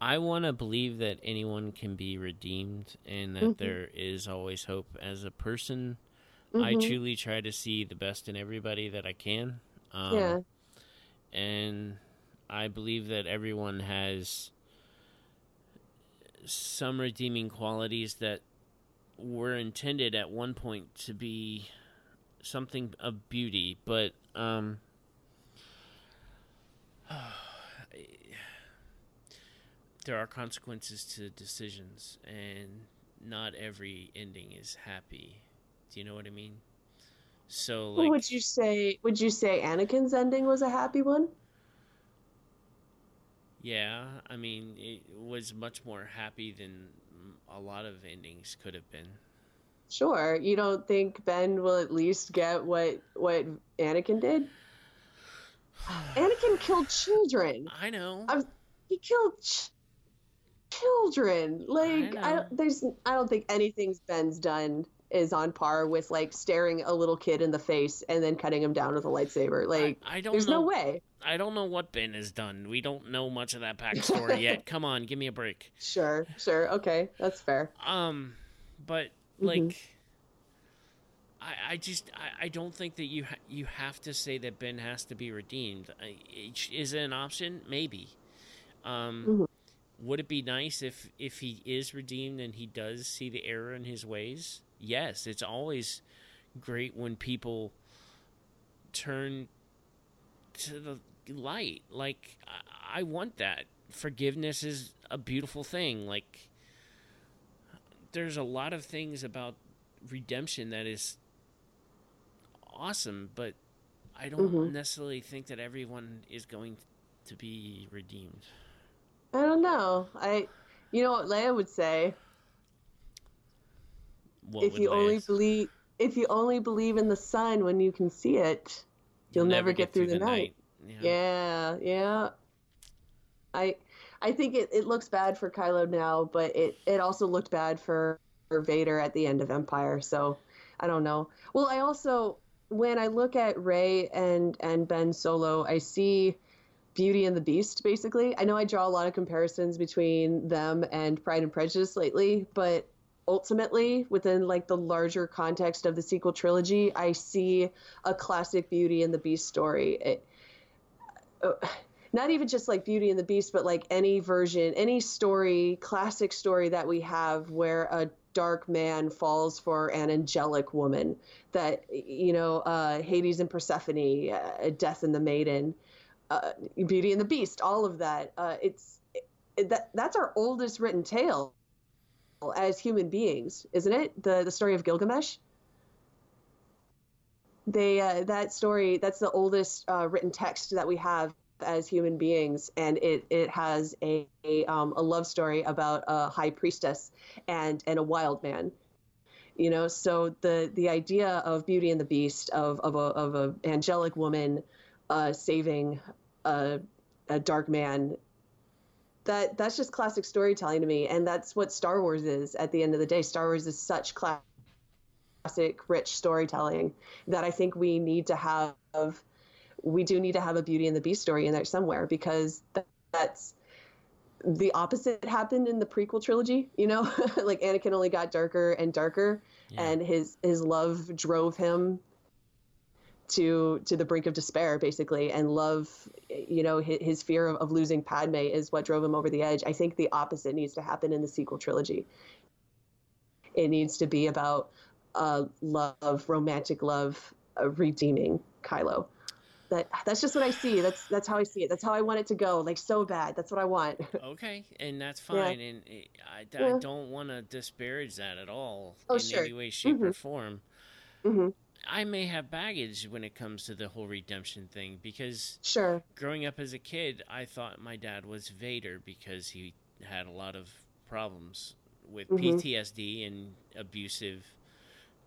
I want to believe that anyone can be redeemed and that Mhm. there is always hope. As a person, I Mhm. truly try to see the best in everybody that I can. Um, yeah. And I believe that everyone has some redeeming qualities that were intended at one point to be something of beauty, but um there are consequences to decisions, and not every ending is happy. Do you know what I mean? So, like, Well, would you say would you say Anakin's ending was a happy one? yeah, I mean, it was much more happy than a lot of endings could have been. Sure. You don't think Ben will at least get what what Anakin did? *sighs* Anakin killed children. I know. I'm- He killed ch- children. Like I, don't, there's I don't think anything Ben's done is on par with like staring a little kid in the face and then cutting him down with a lightsaber. Like I, I don't there's know. no way. I don't know what Ben has done. We don't know much of that backstory yet. *laughs* Come on, give me a break. Sure, sure. Okay, that's fair. Um, but Mhm. like, I, I just I, I don't think that you ha- you have to say that Ben has to be redeemed. I, it- is it an option? Maybe. Um, Mhm. would it be nice if if he is redeemed and he does see the error in his ways? Yes, it's always great when people turn to the light. Like I, I want that. Forgiveness is a beautiful thing. Like there's a lot of things about redemption that is awesome, but I don't Mhm. necessarily think that everyone is going to be redeemed. I don't know. I, you know what Leia would say. What if would you Leia only say? believe, if you only believe in the sun when you can see it, you'll, never, get, through, the, night. Yeah. Yeah, yeah. I I think it, it looks bad for Kylo now, but it, it also looked bad for, for Vader at the end of Empire, so I don't know. Well, I also when I look at Rey and and Ben Solo, I see Beauty and the Beast basically. I know I draw a lot of comparisons between them and Pride and Prejudice lately, but ultimately within like the larger context of the sequel trilogy, I see a classic Beauty and the Beast story. It, uh, not even just like Beauty and the Beast, but like any version, any story, classic story that we have where a dark man falls for an angelic woman. That you know, uh, Hades and Persephone, uh, Death and the Maiden, uh, Beauty and the Beast, all of that. Uh, it's it, that that's our oldest written tale as human beings, isn't it? The the story of Gilgamesh they uh, that story that's the oldest uh, written text that we have as human beings and it it has a a, um, a love story about a high priestess and and a wild man you know so the the idea of beauty and the beast of of a of a angelic woman uh, saving a, a dark man that that's just classic storytelling to me and that's what star wars is at the end of the day star wars is such classic classic rich storytelling that I think we need to have. We do need to have a Beauty and the Beast story in there somewhere because that, that's the opposite happened in the prequel trilogy. You know, *laughs* like Anakin only got darker and darker, Yeah. and his his love drove him to to the brink of despair, basically. And love, you know, his, his fear of, of losing Padme is what drove him over the edge. I think the opposite needs to happen in the sequel trilogy. It needs to be about uh, love, romantic love, uh, redeeming Kylo. That that's just what I see. That's that's how I see it. That's how I want it to go. Like so bad. That's what I want. *laughs* Okay, and that's Yeah. fine, and it, I, Yeah. Don't want to disparage that at all Oh, in sure. any way, shape, or Mhm. form. hmm I may have baggage when it comes to the whole redemption thing because Sure. growing up as a kid, I thought my dad was Vader because he had a lot of problems with Mhm. PTSD and abusive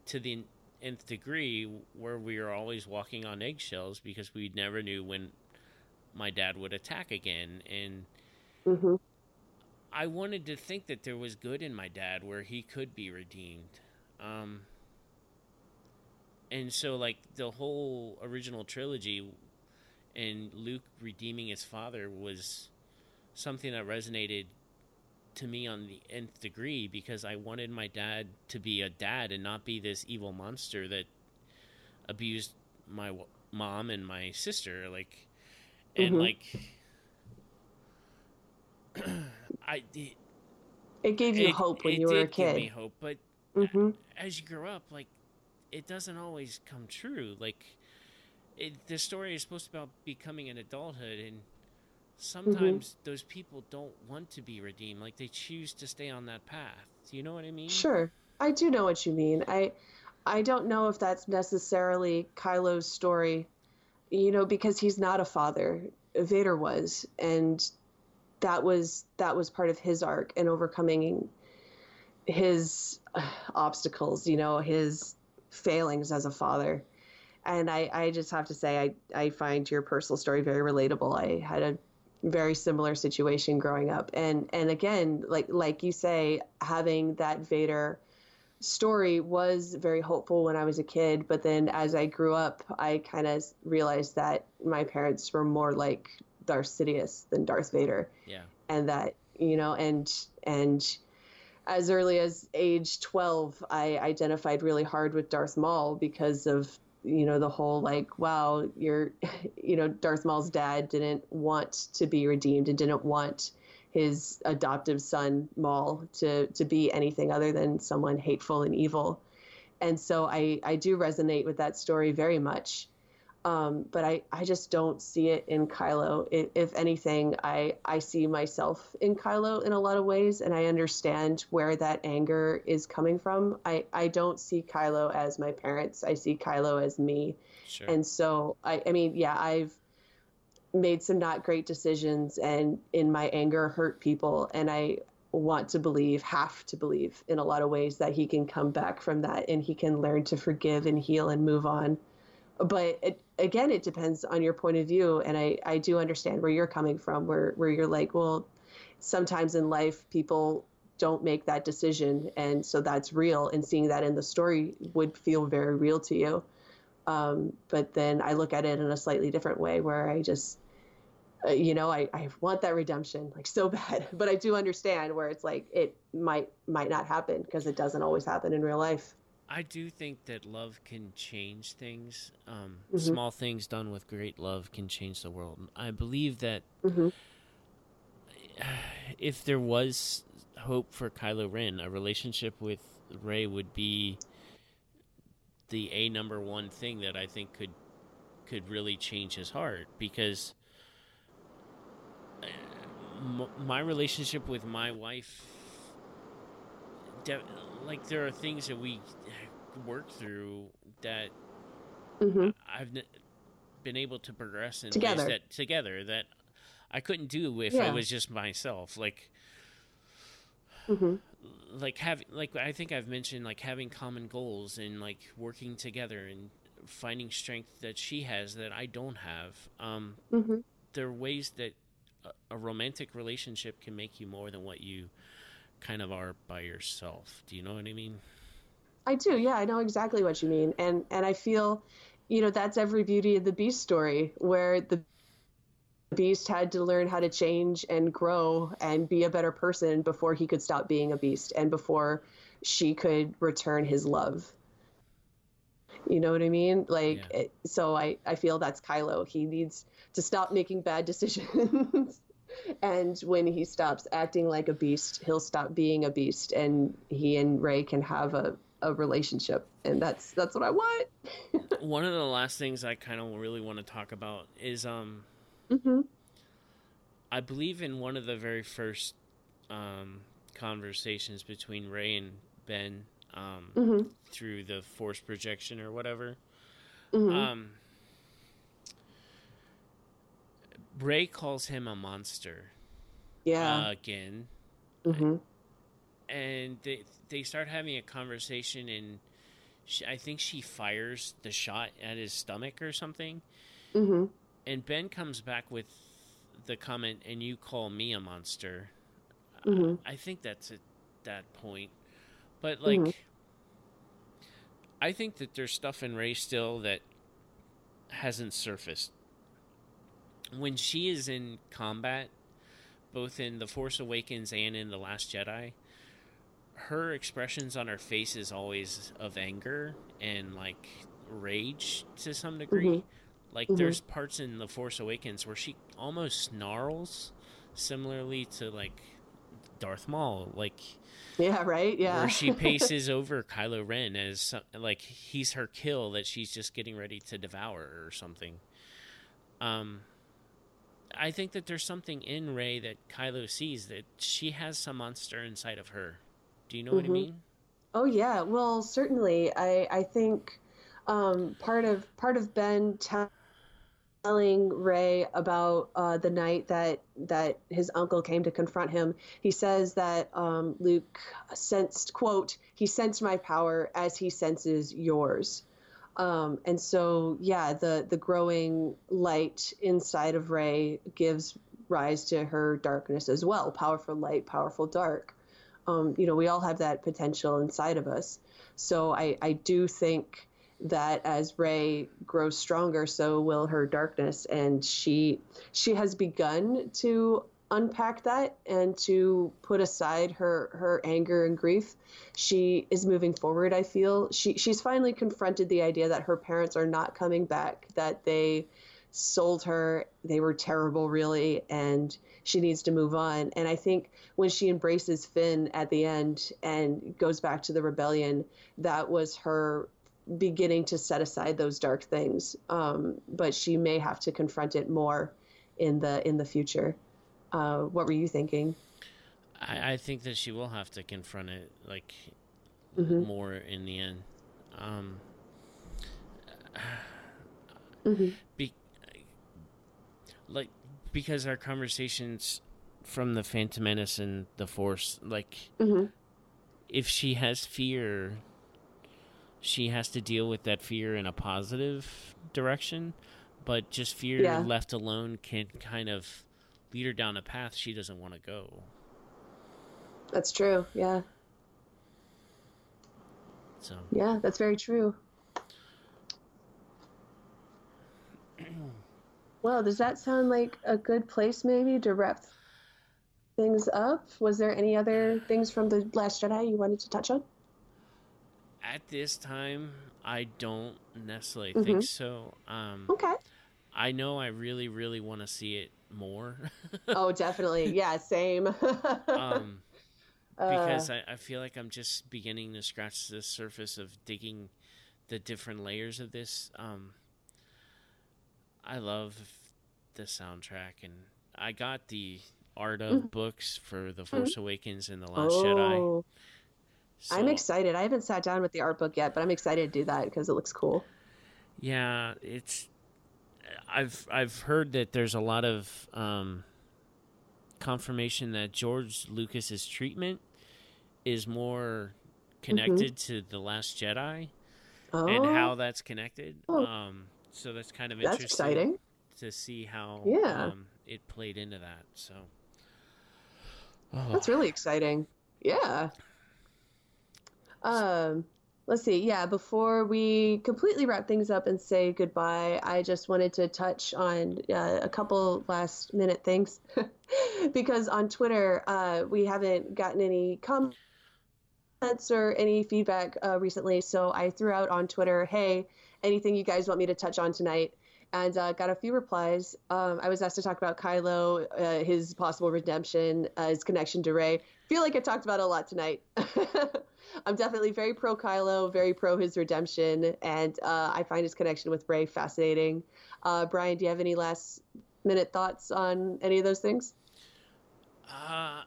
to the nth degree, where we were always walking on eggshells because we never knew when my dad would attack again, and hmm I wanted to think that there was good in my dad where he could be redeemed. Um, and so, like, the whole original trilogy and Luke redeeming his father was something that resonated to me on the nth degree because I wanted my dad to be a dad and not be this evil monster that abused my w- mom and my sister. Like, and Mhm. like. *clears throat* I it, It gave you it- hope when you were a did give me kid. hope, but hmm as you grow up, like it doesn't always come true. Like it, the story is supposed to be about becoming an adulthood, and sometimes those people don't want to be redeemed. Like they choose to stay on that path. Do you know what I mean? Sure. I do know what you mean. I I don't know if that's necessarily Kylo's story, you know, because he's not a father. Vader was, and that was that was part of his arc and overcoming his uh, obstacles, you know, his failings as a father. And I, I just have to say, I, I find your personal story very relatable. I had a very similar situation growing up. And, and again, like, like you say, having that Vader story was very hopeful when I was a kid. But then as I grew up, I kind of realized that my parents were more like Darth Sidious than Darth Vader. Yeah. And that, you know, and, and, as early as age 12, I identified really hard with Darth Maul because of, you know, the whole like, wow, you're, *laughs* you know, Darth Maul's dad didn't want to be redeemed and didn't want his adoptive son Maul to to be anything other than someone hateful and evil. And so I I do resonate with that story very much. Um, but I, I just don't see it in Kylo. If, if anything, I, I see myself in Kylo in a lot of ways, and I understand where that anger is coming from. I, I don't see Kylo as my parents. I see Kylo as me. Sure. And so, I, I mean, yeah, I've made some not great decisions and in my anger hurt people. And I want to believe, have to believe in a lot of ways that he can come back from that and he can learn to forgive and heal and move on but it, again, it depends on your point of view. And I, I do understand where you're coming from, where, where you're like, well, sometimes in life, people don't make that decision. And so that's real. And seeing that in the story would feel very real to you. Um, but then I look at it in a slightly different way where I just, uh, you know, I, I want that redemption like so *laughs* bad, but I do understand where it's like, it might, might not happen because it doesn't always happen in real life. I do think that love can change things. Um, Mhm. Small things done with great love can change the world. I believe that Mhm. *sighs* if there was hope for Kylo Ren, a relationship with Rey would be the a number one thing that I think could could really change his heart because uh, my relationship with my wife de- like there are things that we work through that hmm I've n- been able to progress in Together. ways that together that I couldn't do if I was just myself. Like, hmm like having, like I think I've mentioned, like having common goals and like working together and finding strength that she has that I don't have. Um, hmm there are ways that a, a romantic relationship can make you more than what you kind of are by yourself. Do you know what I mean? I do. Yeah, I know exactly what you mean. And and I feel, you know, that's every Beauty of the Beast story where the beast had to learn how to change and grow and be a better person before he could stop being a beast and before she could return his love. You know what I mean? Like Yeah. it, so I I feel that's Kylo. He needs to stop making bad *laughs* decisions. And when he stops acting like a beast, he'll stop being a beast and he and Rey can have a a relationship and that's that's what I want. *laughs* One of the last things I kind of really want to talk about is um hmm I believe in one of the very first um, conversations between Rey and Ben um, hmm through the force projection or whatever. hmm Um, Rey calls him a monster yeah. uh, again, hmm and they they start having a conversation, and she, I think she fires the shot at his stomach or something. Mm-hmm. And Ben comes back with the comment, "And you call me a monster." Mm-hmm. I think that's at that point. But like Mhm. I think that there's stuff in Rey still that hasn't surfaced. When she is in combat, both in The Force Awakens and in The Last Jedi, her expressions on her face is always of anger and like rage to some degree. Mhm. Like Mhm. there's parts in The Force Awakens where she almost snarls similarly to like Darth Maul, like Yeah. Right. Yeah. where she *laughs* paces over Kylo Ren as some, like he's her kill that she's just getting ready to devour or something. Um, I think that there's something in Rey that Kylo sees that she has some monster inside of her. Do you know what I Mhm. mean? Oh yeah, well certainly. I I think um, part of part of Ben tell- telling Rey about uh, the night that that his uncle came to confront him. He says that um, Luke sensed quote he sensed my power as he senses yours. Um, and so yeah, the the growing light inside of Rey gives rise to her darkness as well. Powerful light, powerful dark um, you know, we all have that potential inside of us. So I, I do think that as Rey grows stronger, so will her darkness, and she she has begun to unpack that and to put aside her her anger and grief. She is moving forward. I feel she she's finally confronted the idea that her parents are not coming back. That they sold her. They were terrible, really, and she needs to move on. And I think when she embraces Finn at the end and goes back to the rebellion, that was her beginning to set aside those dark things. Um, but she may have to confront it more in the in the future. Uh, what were you thinking? I, I think that she will have to confront it like Mhm. more in the end. Um, Mhm. be, like because our conversations from the Phantom Menace and the Force, like Mhm. if she has fear, she has to deal with that fear in a positive direction. But just fear Yeah. left alone can kind of lead her down a path she doesn't want to go. That's true. Yeah, So yeah, that's very true. *clears throat* Well, does that sound like a good place maybe to wrap things up? Was there any other things from the Last Jedi you wanted to touch on? at this time, I don't necessarily Mm-hmm. think so. Um, Okay. I know I really, really want to see it more. *laughs* Oh, definitely. Yeah, same. *laughs* um, Uh, because I, I feel like I'm just beginning to scratch the surface of digging the different layers of this. Um, I love the soundtrack, and I got the art of books for The Force Awakens and The Last Jedi. Mm-hmm. oh, I'm excited. I haven't sat down with the art book yet, but I'm excited to do that because it looks cool. Yeah, it's. I've I've heard that there's a lot of um, confirmation that George Lucas's treatment is more connected to the Last Jedi Oh, and how that's connected. Oh. Um, so that's kind of that's interesting exciting. to see how Yeah. um, it played into that. So. Oh. That's really exciting. Yeah. Um, let's see. Yeah, before we completely wrap things up and say goodbye, I just wanted to touch on uh, a couple last minute things *laughs* because on Twitter uh, we haven't gotten any comments or any feedback uh, recently. So I threw out on Twitter, "Hey, anything you guys want me to touch on tonight?" And uh, got a few replies. Um, I was asked to talk about Kylo, uh, his possible redemption, uh, his connection to Rey. Feel like I talked about it a lot tonight. *laughs* I'm definitely very pro Kylo, very pro his redemption, and uh, I find his connection with Rey fascinating. Uh, Brian, do you have any last minute thoughts on any of those things? Uh,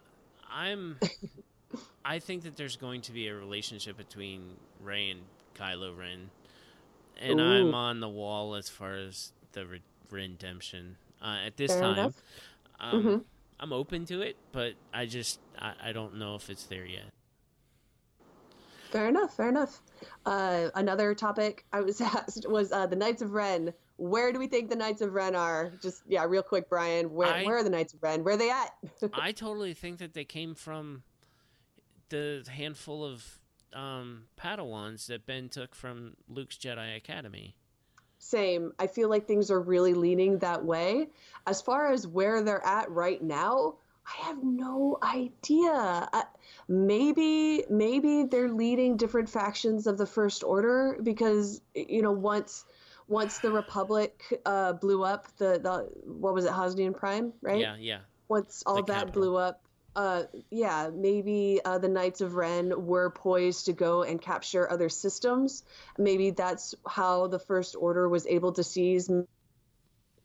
I'm. *laughs* I think that there's going to be a relationship between Rey and Kylo Ren, and Ooh. I'm on the wall as far as the re- redemption. Uh, at this Fair time, um, Mhm. I'm open to it, but I just I, I don't know if it's there yet. Fair enough. Fair enough. Uh, another topic I was *laughs* asked was uh, the Knights of Ren. Where do we think the Knights of Ren are? Just yeah, real quick, Brian. Where I- where are the Knights of Ren? Where are they at? *laughs* I totally think that they came from the handful of um, Padawans that Ben took from Luke's Jedi Academy. Same. I feel like things are really leaning that way. As far as where they're at right now, I have no idea. Uh, maybe maybe they're leading different factions of the First Order because you know once once the Republic uh, blew up, the the what was it, Hosnian Prime, right? Yeah, yeah. once all The that capital. blew up, uh, yeah, maybe uh, the Knights of Ren were poised to go and capture other systems. Maybe that's how the First Order was able to seize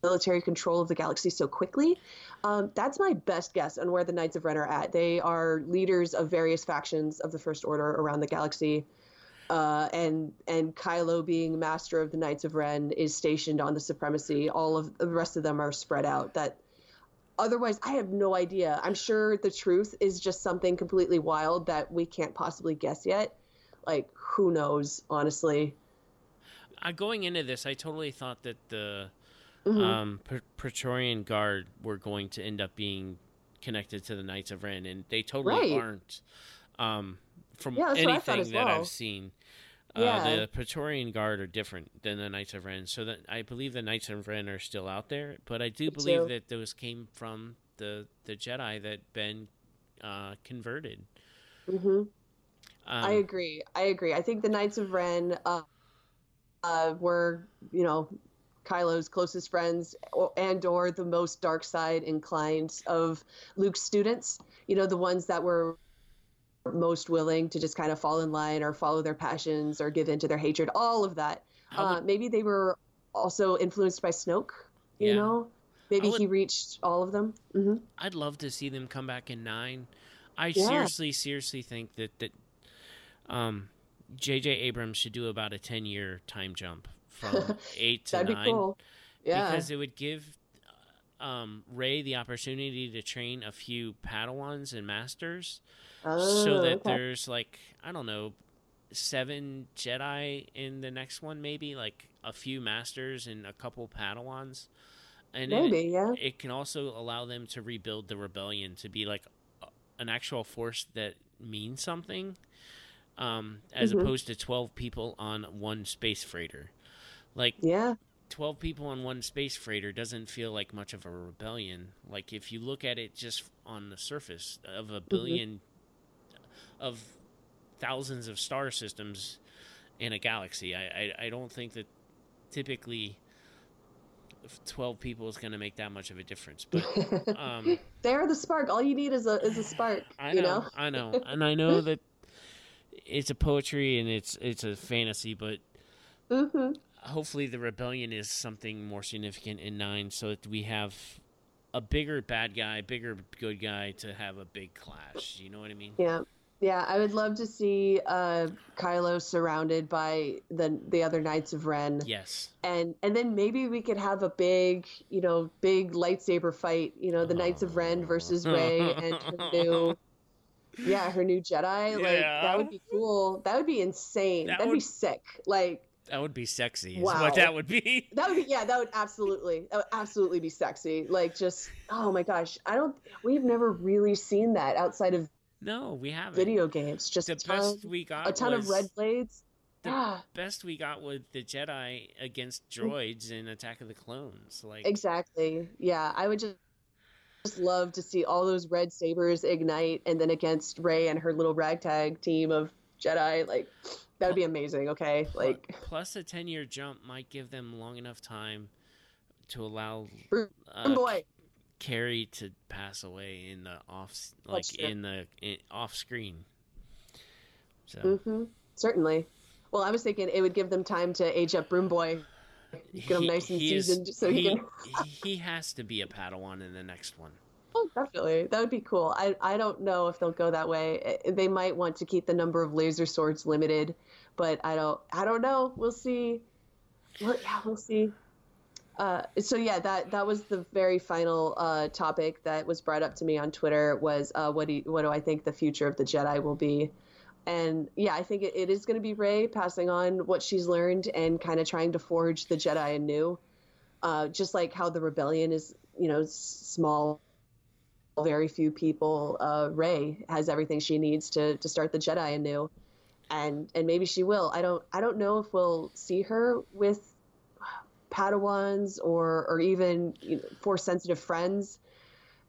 military control of the galaxy so quickly. Um, that's my best guess on where the Knights of Ren are at. They are leaders of various factions of the First Order around the galaxy. Uh, and and Kylo being master of the Knights of Ren is stationed on the supremacy. All of the rest of them are spread out. That otherwise, I have no idea. I'm sure the truth is just something completely wild that we can't possibly guess yet. Like who knows, honestly. Uh, going into this, I totally thought that the Mhm. um, Pr- Praetorian Guard were going to end up being connected to the Knights of Ren, and they totally Right. aren't. Um, from Yeah, that's what I thought anything that well. I've seen, Yeah. uh, the Praetorian Guard are different than the Knights of Ren. So that I believe the Knights of Ren are still out there, but I do Me believe too. that those came from the the Jedi that Ben uh, converted. hmm Um, I agree. I agree. I think the Knights of Ren uh, uh, were, you know, Kylo's closest friends and or the most dark side inclined of Luke's students. You know, the ones that were most willing to just kind of fall in line or follow their passions or give in to their hatred. All of that. Uh, would- maybe they were also influenced by Snoke. You Yeah. know, maybe would- he reached all of them. hmm I'd love to see them come back in nine. I Yeah. seriously, seriously think that that um, J.J. Abrams should do about a ten year time jump from *laughs* eight to nine be cool. Yeah. because it would give um, Rey the opportunity to train a few Padawans and Masters, so Oh, that okay. there's like I don't know seven Jedi in the next one, maybe like a few Masters and a couple Padawans. And it- Maybe, yeah. it can also allow them to rebuild the rebellion to be like an actual force that means something um, as Mhm. opposed to 12 people on one space freighter like Yeah. 12 people on one space freighter doesn't feel like much of a rebellion like if you look at it just on the surface of a 1000000000 of thousands of star systems in a galaxy i i, I don't think that typically 12 people is going to make that much of a difference but *laughs* um They're the spark. All you need is a is a spark. *laughs* I you know, know. I know, *laughs* and I know that it's a poetry and it's it's a fantasy, but hmm hopefully the rebellion is something more significant in nine, so that we have a bigger bad guy, bigger good guy to have a big clash. You know what I mean? Yeah. Yeah, I would love to see uh, Kylo surrounded by the the other Knights of Ren, Yes. and and then maybe we could have a big, you know, big lightsaber fight. You know, the Knights of Ren versus Rey *laughs* and her new, yeah, her new Jedi. Like Yeah. that would be cool. That would be insane. That That'd be sick. Like That would be sexy. Is Wow. what that would be. *laughs* That would be yeah, that would absolutely that would absolutely be sexy. Like just oh my gosh, I don't we've never really seen that outside of No, we haven't. video games. Just The a ton, best we got a ton of red blades. the Yeah, best we got with the Jedi against mm-hmm. droids in Attack of the Clones. Like exactly. Yeah, I would just just love to see all those red sabers ignite and then against Rey and her little ragtag team of Jedi like that would be amazing, okay? Like plus a 10 year jump might give them long enough time to allow uh, boy. Carrie to pass away in the off like in the in, off screen. So hmm Certainly. Well, I was thinking it would give them time to age up Broom Boy. Get him nice and he is- seasoned so he can he has to be a Padawan in the next one. Oh, definitely. That would be cool. I, I don't know if they'll go that way. They might want to keep the number of laser swords limited, but I don't I don't know. We'll see. Well, yeah, we'll see. Uh, so yeah, that that was the very final uh, topic that was brought up to me on Twitter was uh, what do you, what do I think the future of the Jedi will be? And yeah, I think it, it is going to be Rey passing on what she's learned and kind of trying to forge the Jedi anew. Uh, just like how the rebellion is, you know, small very few people. Uh, Rey has everything she needs to to start the Jedi anew, and and maybe she will. I don't I don't know if we'll see her with Padawans or or even you know, force sensitive friends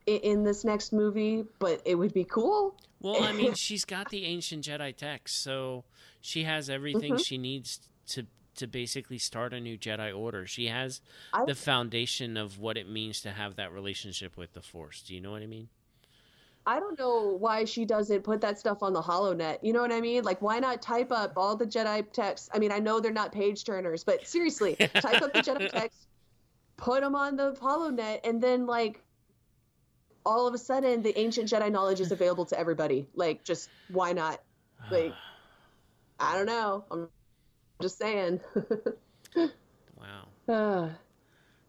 in, in this next movie, but it would be cool. Well, I mean, *laughs* she's got the ancient Jedi text, so she has everything Mhm. she needs to to basically start a new Jedi Order. She has I- the foundation of what it means to have that relationship with the Force. Do you know what I mean? I don't know why she doesn't put that stuff on the HoloNet. You know what I mean? Like, why not type up all the Jedi texts? I mean, I know they're not page turners, but seriously, *laughs* type up the Jedi texts, put them on the HoloNet, and then like all of a sudden the ancient Jedi knowledge is available to everybody. Like, just why not? Like, *sighs* I don't know. I'm just saying. wow. Uh,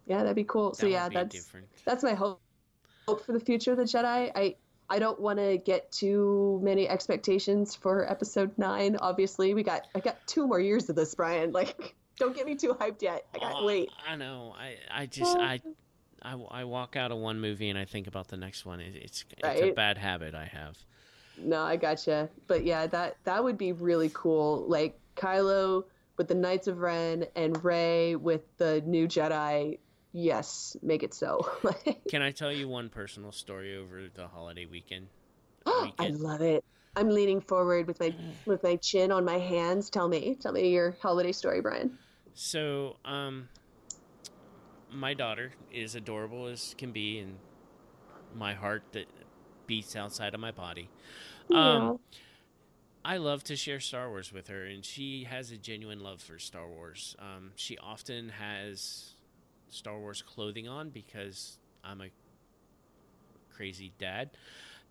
yeah, that'd be cool. so yeah, that's different. that's my hope hope for the future of the Jedi. I I don't want to get too many expectations for Episode Nine. Obviously, we got I got two more years of this, Brian. Like, don't get me too hyped yet. I got Oh, wait. I know. I, I just I, I I walk out of one movie and I think about the next one. It, it's it's a bad habit I have. No, I gotcha. But yeah, that that would be really cool. Like Kylo with the Knights of Ren and Rey with the new Jedi. Yes, make it so. *laughs* Can I tell you one personal story over the holiday weekend? *gasps* I love it. I'm leaning forward with my with my chin on my hands. Tell me, tell me your holiday story, Brian. So, um, my daughter is adorable as can be, and my heart that beats outside of my body. Um, I love to share Star Wars with her, and she has a genuine love for Star Wars. Um, she often has Star Wars clothing on because I'm a crazy dad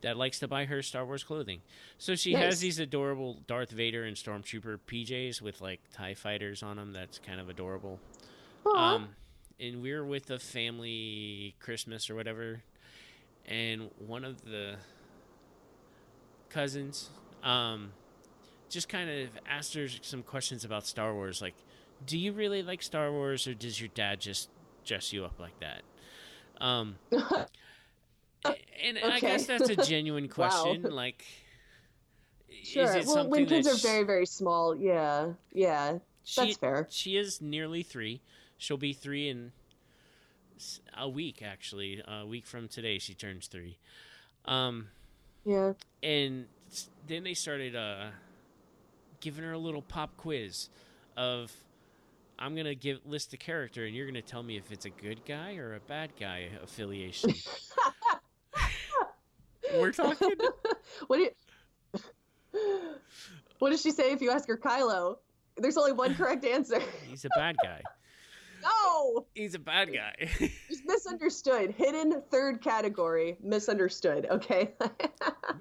that likes to buy her Star Wars clothing. So she Nice. has these adorable Darth Vader and Stormtrooper PJs with like TIE fighters on them. That's kind of adorable. Um, and we were with a family Christmas or whatever, and one of the cousins um, just kind of asked her some questions about Star Wars, like, "Do you really like Star Wars, or does your dad just dress you up like that?" Um, *laughs* and I guess that's a genuine *laughs* Wow. question. Like, sure. is it well, when kids are sh- very very small, yeah, yeah, she, that's fair. She is nearly three. She'll be three in a week, actually. A week from today, she turns three. Um, yeah. and then they started uh, giving her a little pop quiz of I'm gonna give list a character, and you're gonna tell me if it's a good guy or a bad guy affiliation. *laughs* We're talking. *laughs* What do you, *laughs* What does she say if you ask her Kylo? There's only one correct answer. He's a bad guy. no, He's a bad guy. just misunderstood. Hidden third category, misunderstood. Okay.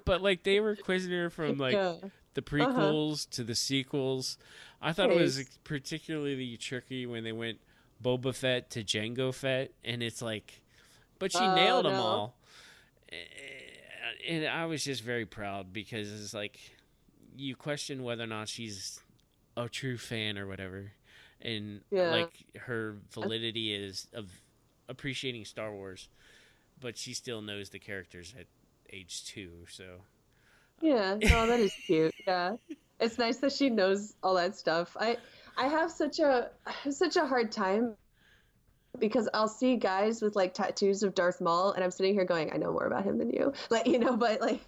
but like they were quizzing her from like Yeah. The uh-huh. prequels to the sequels. I thought it was particularly tricky when they went Boba Fett to Jango Fett, and it's like, but she Oh, nailed them all, and I was just very proud because it's like you question whether or not she's a true fan or whatever, and Yeah. like her validity is of appreciating Star Wars, but she still knows the characters at age two, so. Yeah, *laughs* no, that is cute. Yeah, it's nice that she knows all that stuff. I I have such a I have such a hard time because I'll see guys with like tattoos of Darth Maul, and I'm sitting here going, I know more about him than you, *laughs* like you know, but like.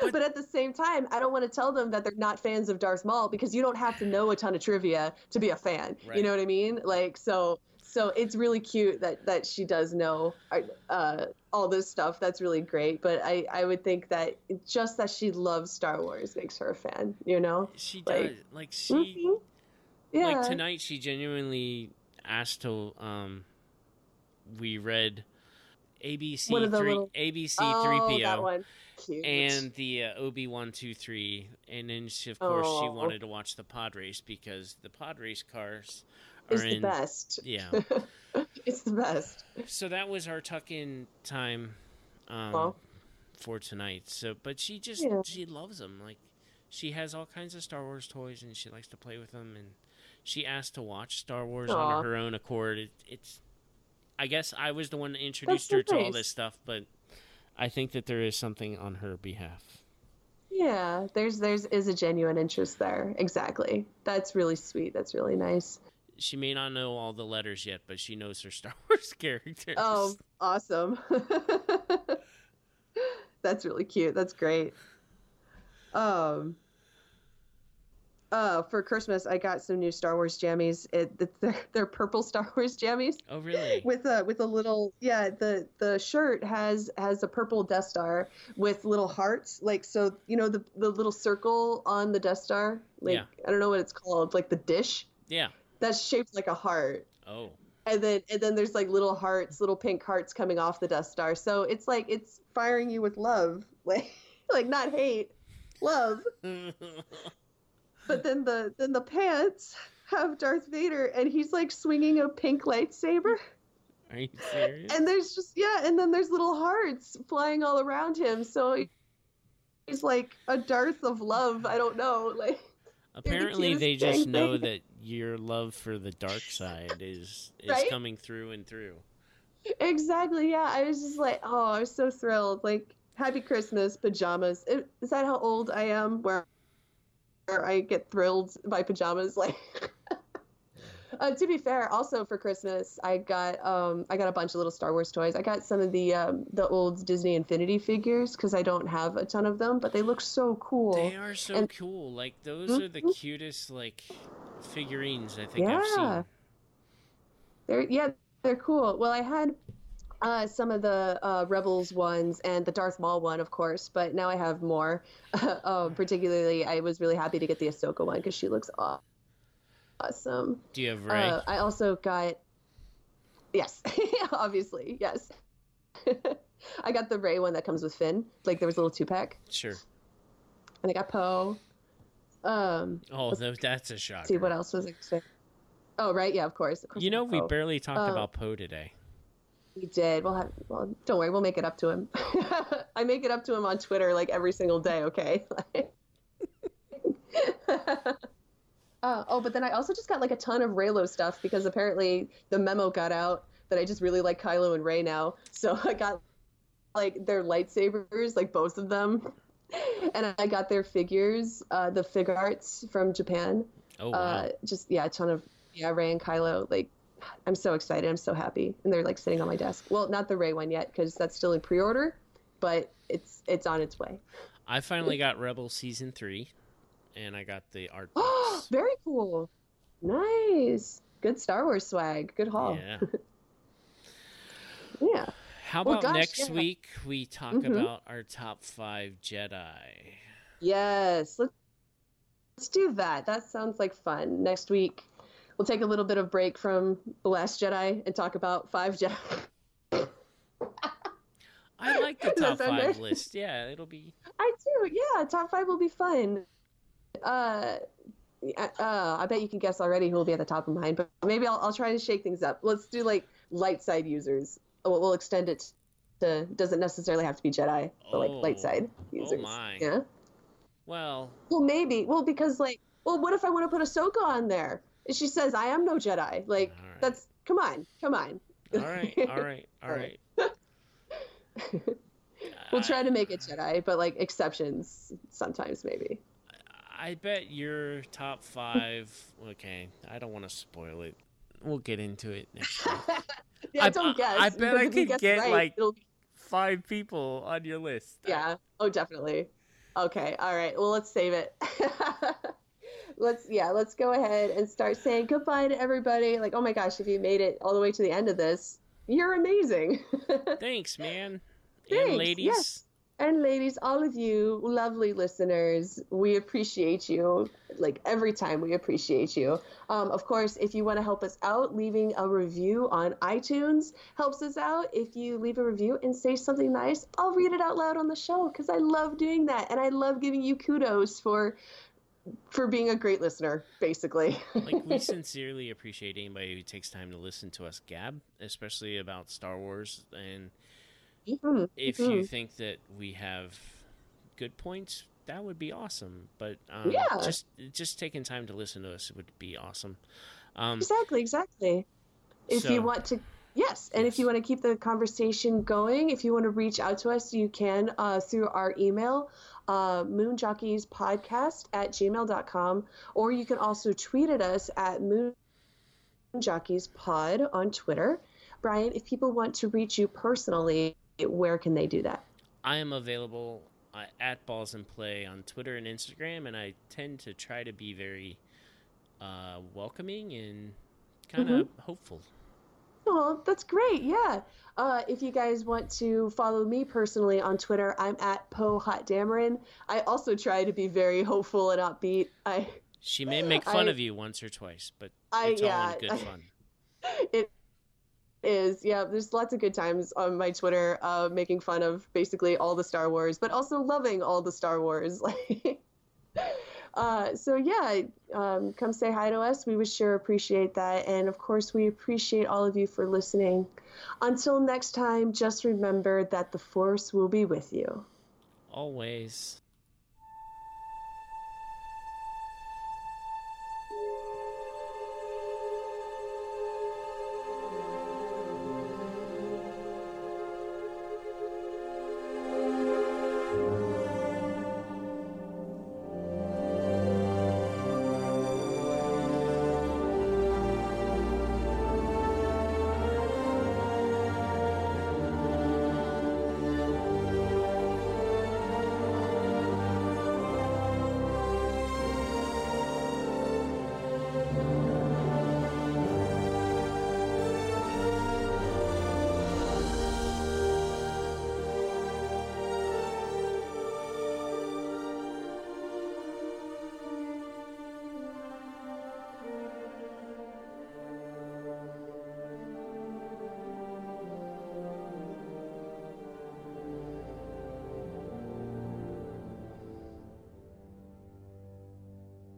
But, at the same time, I don't want to tell them that they're not fans of Darth Maul because you don't have to know a ton of trivia to be a fan. Right. You know what I mean? Like so, so it's really cute that that she does know uh, all this stuff. That's really great. But I I would think that just that she loves Star Wars makes her a fan. You know? She Like- does. Like she Mhm. Yeah. like tonight she genuinely asked to um we read ABC One of the three little- ABC oh, three that PO and the uh, OB one two three and then she, of course she Oh. wanted to watch the pod race because the pod race cars it's are the best. yeah *laughs* it's the best. so that was our tuck in time um Well. for tonight so but she just Yeah. she loves them like she has all kinds of Star Wars toys and she likes to play with them and she asked to watch Star Wars Aw. on her own accord. It, it's I guess I was the one that introduced so her to all this stuff, but I think that there is something on her behalf. Yeah, there's there's is a genuine interest there. Exactly. That's really sweet. That's really nice. She may not know all the letters yet, but she knows her Star *laughs* Wars characters. Oh, awesome. *laughs* That's really cute. That's great. Um uh for Christmas I got some new Star Wars jammies. It, it *laughs* they're, they're purple Star Wars jammies Oh, really? with a with a little yeah, the the shirt has has a purple Death Star with little hearts like so you know the the little circle on the Death Star like Yeah. I don't know what it's called like the dish yeah. That's shaped like a heart. Oh, and then and then there's like little hearts, little pink hearts coming off the Death Star. So it's like it's firing you with love, *laughs* like like not hate, love. *laughs* But then the then the pants have Darth Vader, and he's like swinging a pink lightsaber. Are you serious? And there's just yeah, and then there's little hearts flying all around him. So he's like a Darth of love. I don't know, like. *laughs* Apparently, they just know that your love for the dark *laughs* side is is Right? coming through and through. Exactly. Yeah, I was just like, oh, I was so thrilled. Like, happy Christmas pajamas. Is that how old I am? Where, where I get thrilled by pajamas? *laughs* Like, uh, to be fair, also for Christmas, I got um, I got a bunch of little Star Wars toys. I got some of the um, the old Disney Infinity figures because I don't have a ton of them, but they look so cool. They are so And- cool. Like those are the cutest like figurines I think I've Yeah. seen. They're yeah, they're cool. Well, I had uh, some of the uh, Rebels ones and the Darth Maul one, of course, but now I have more. um, *laughs* particularly, I was really happy to get the Ahsoka one because she looks aw- awesome. Do you have Rey? Uh, I also got yes, *laughs* obviously yes. *laughs* I got the Rey one that comes with Finn. Like there was a little two pack, sure. and I got Poe. Um, Oh, that's a shocker. see what else was it? Oh right, yeah, of course. Of course You know, we Poe. barely talked Uh, about Poe today. We did. We'll have. Well, don't worry. We'll make it up to him. *laughs* I make it up to him on Twitter like every single day. Okay. *laughs* *laughs* uh, oh, but then I also just got like a ton of Reylo stuff because apparently the memo got out that I just really like Kylo and Rey now. So I got like their lightsabers, like both of them, *laughs* and I got their figures, uh, the Figuarts from Japan Oh wow. uh, just yeah, a ton of yeah, Rey and Kylo. Like, I'm so excited. I'm so happy, and they're like sitting on my desk. Well, not the Rey one yet because that's still in pre-order, but it's it's on its way. I finally got Rebel season three, and I got the art *gasps* Oh, Very cool. Nice. Good Star Wars swag. Good haul. Yeah. *laughs* Yeah. How about gosh, next yeah. week we talk Mhm. about our top five Jedi? Yes. Let's let's do that. That sounds like fun. Next week, we'll take a little bit of break from the Last Jedi and talk about five Jedi. I like the *laughs* top five list. Yeah, it'll be. I do. Yeah, top five will be fun. Uh, uh, I bet you can guess already who will be at the top of mine, but maybe I'll, I'll try to shake things up. Let's do like light side users. We'll, we'll extend it to doesn't necessarily have to be Jedi, but like light Oh. side oh, users. my. Yeah. Well, Well, maybe. Well, because like, well, what if I want to put Ahsoka on there? And she says, "I am no Jedi." Like, right. that's come on, come on. all right, all right, all *laughs* All right. right. *laughs* We'll try to make it Jedi, but like exceptions sometimes maybe. I bet your top five. Okay, I don't want to spoil it. We'll get into it next. *laughs* Yeah, I- don't I- guess. I bet I could get, right, like- it'll Five people on your list. yeah. Oh, definitely. Okay. All right. Well, let's save it. *laughs* let's yeah. Let's go ahead and start saying goodbye to everybody. Like, oh my gosh, if you made it all the way to the end of this, you're amazing. *laughs* Thanks, man. Thanks, And ladies. yes. And ladies, all of you lovely listeners, we appreciate you. Like every time, we appreciate you. Um, of course, if you want to help us out, leaving a review on iTunes helps us out. If you leave a review and say something nice, I'll read it out loud on the show because I love doing that, and I love giving you kudos for for being a great listener. Basically, like we *laughs* sincerely appreciate anybody who takes time to listen to us gab, especially about Star Wars. And Mhm, if mhm. you think that we have good points, that would be awesome. But um, Yeah. just just taking time to listen to us would be awesome. Um, Exactly, exactly. If So- you want to, yes, and if you want to keep the conversation going, if you want to reach out to us, you can uh, through our email, uh, moonjockeys.podcast at gmail.com, or you can also tweet at us at moonjockeys.pod on Twitter. Brian, if people want to reach you personally, where can they do that? I am available uh, at Balls and Play on Twitter and Instagram, and I tend to try to be very uh, welcoming and kind of Mm-hmm. hopeful. Oh, that's great. Yeah. Uh, if you guys want to follow me personally on Twitter, I'm at Poe Hot Dameron. I also try to be very hopeful and upbeat. I, She may make *laughs* fun I- of you once or twice, but I, it's all yeah, in good I- *laughs* fun. it is. Yeah, there's lots of good times on my Twitter, uh, making fun of basically all the Star Wars, but also loving all the Star Wars. Like, *laughs* uh, so yeah, um, come say hi to us. We would sure appreciate that, and of course, we appreciate all of you for listening. Until next time, just remember that the Force will be with you. Always.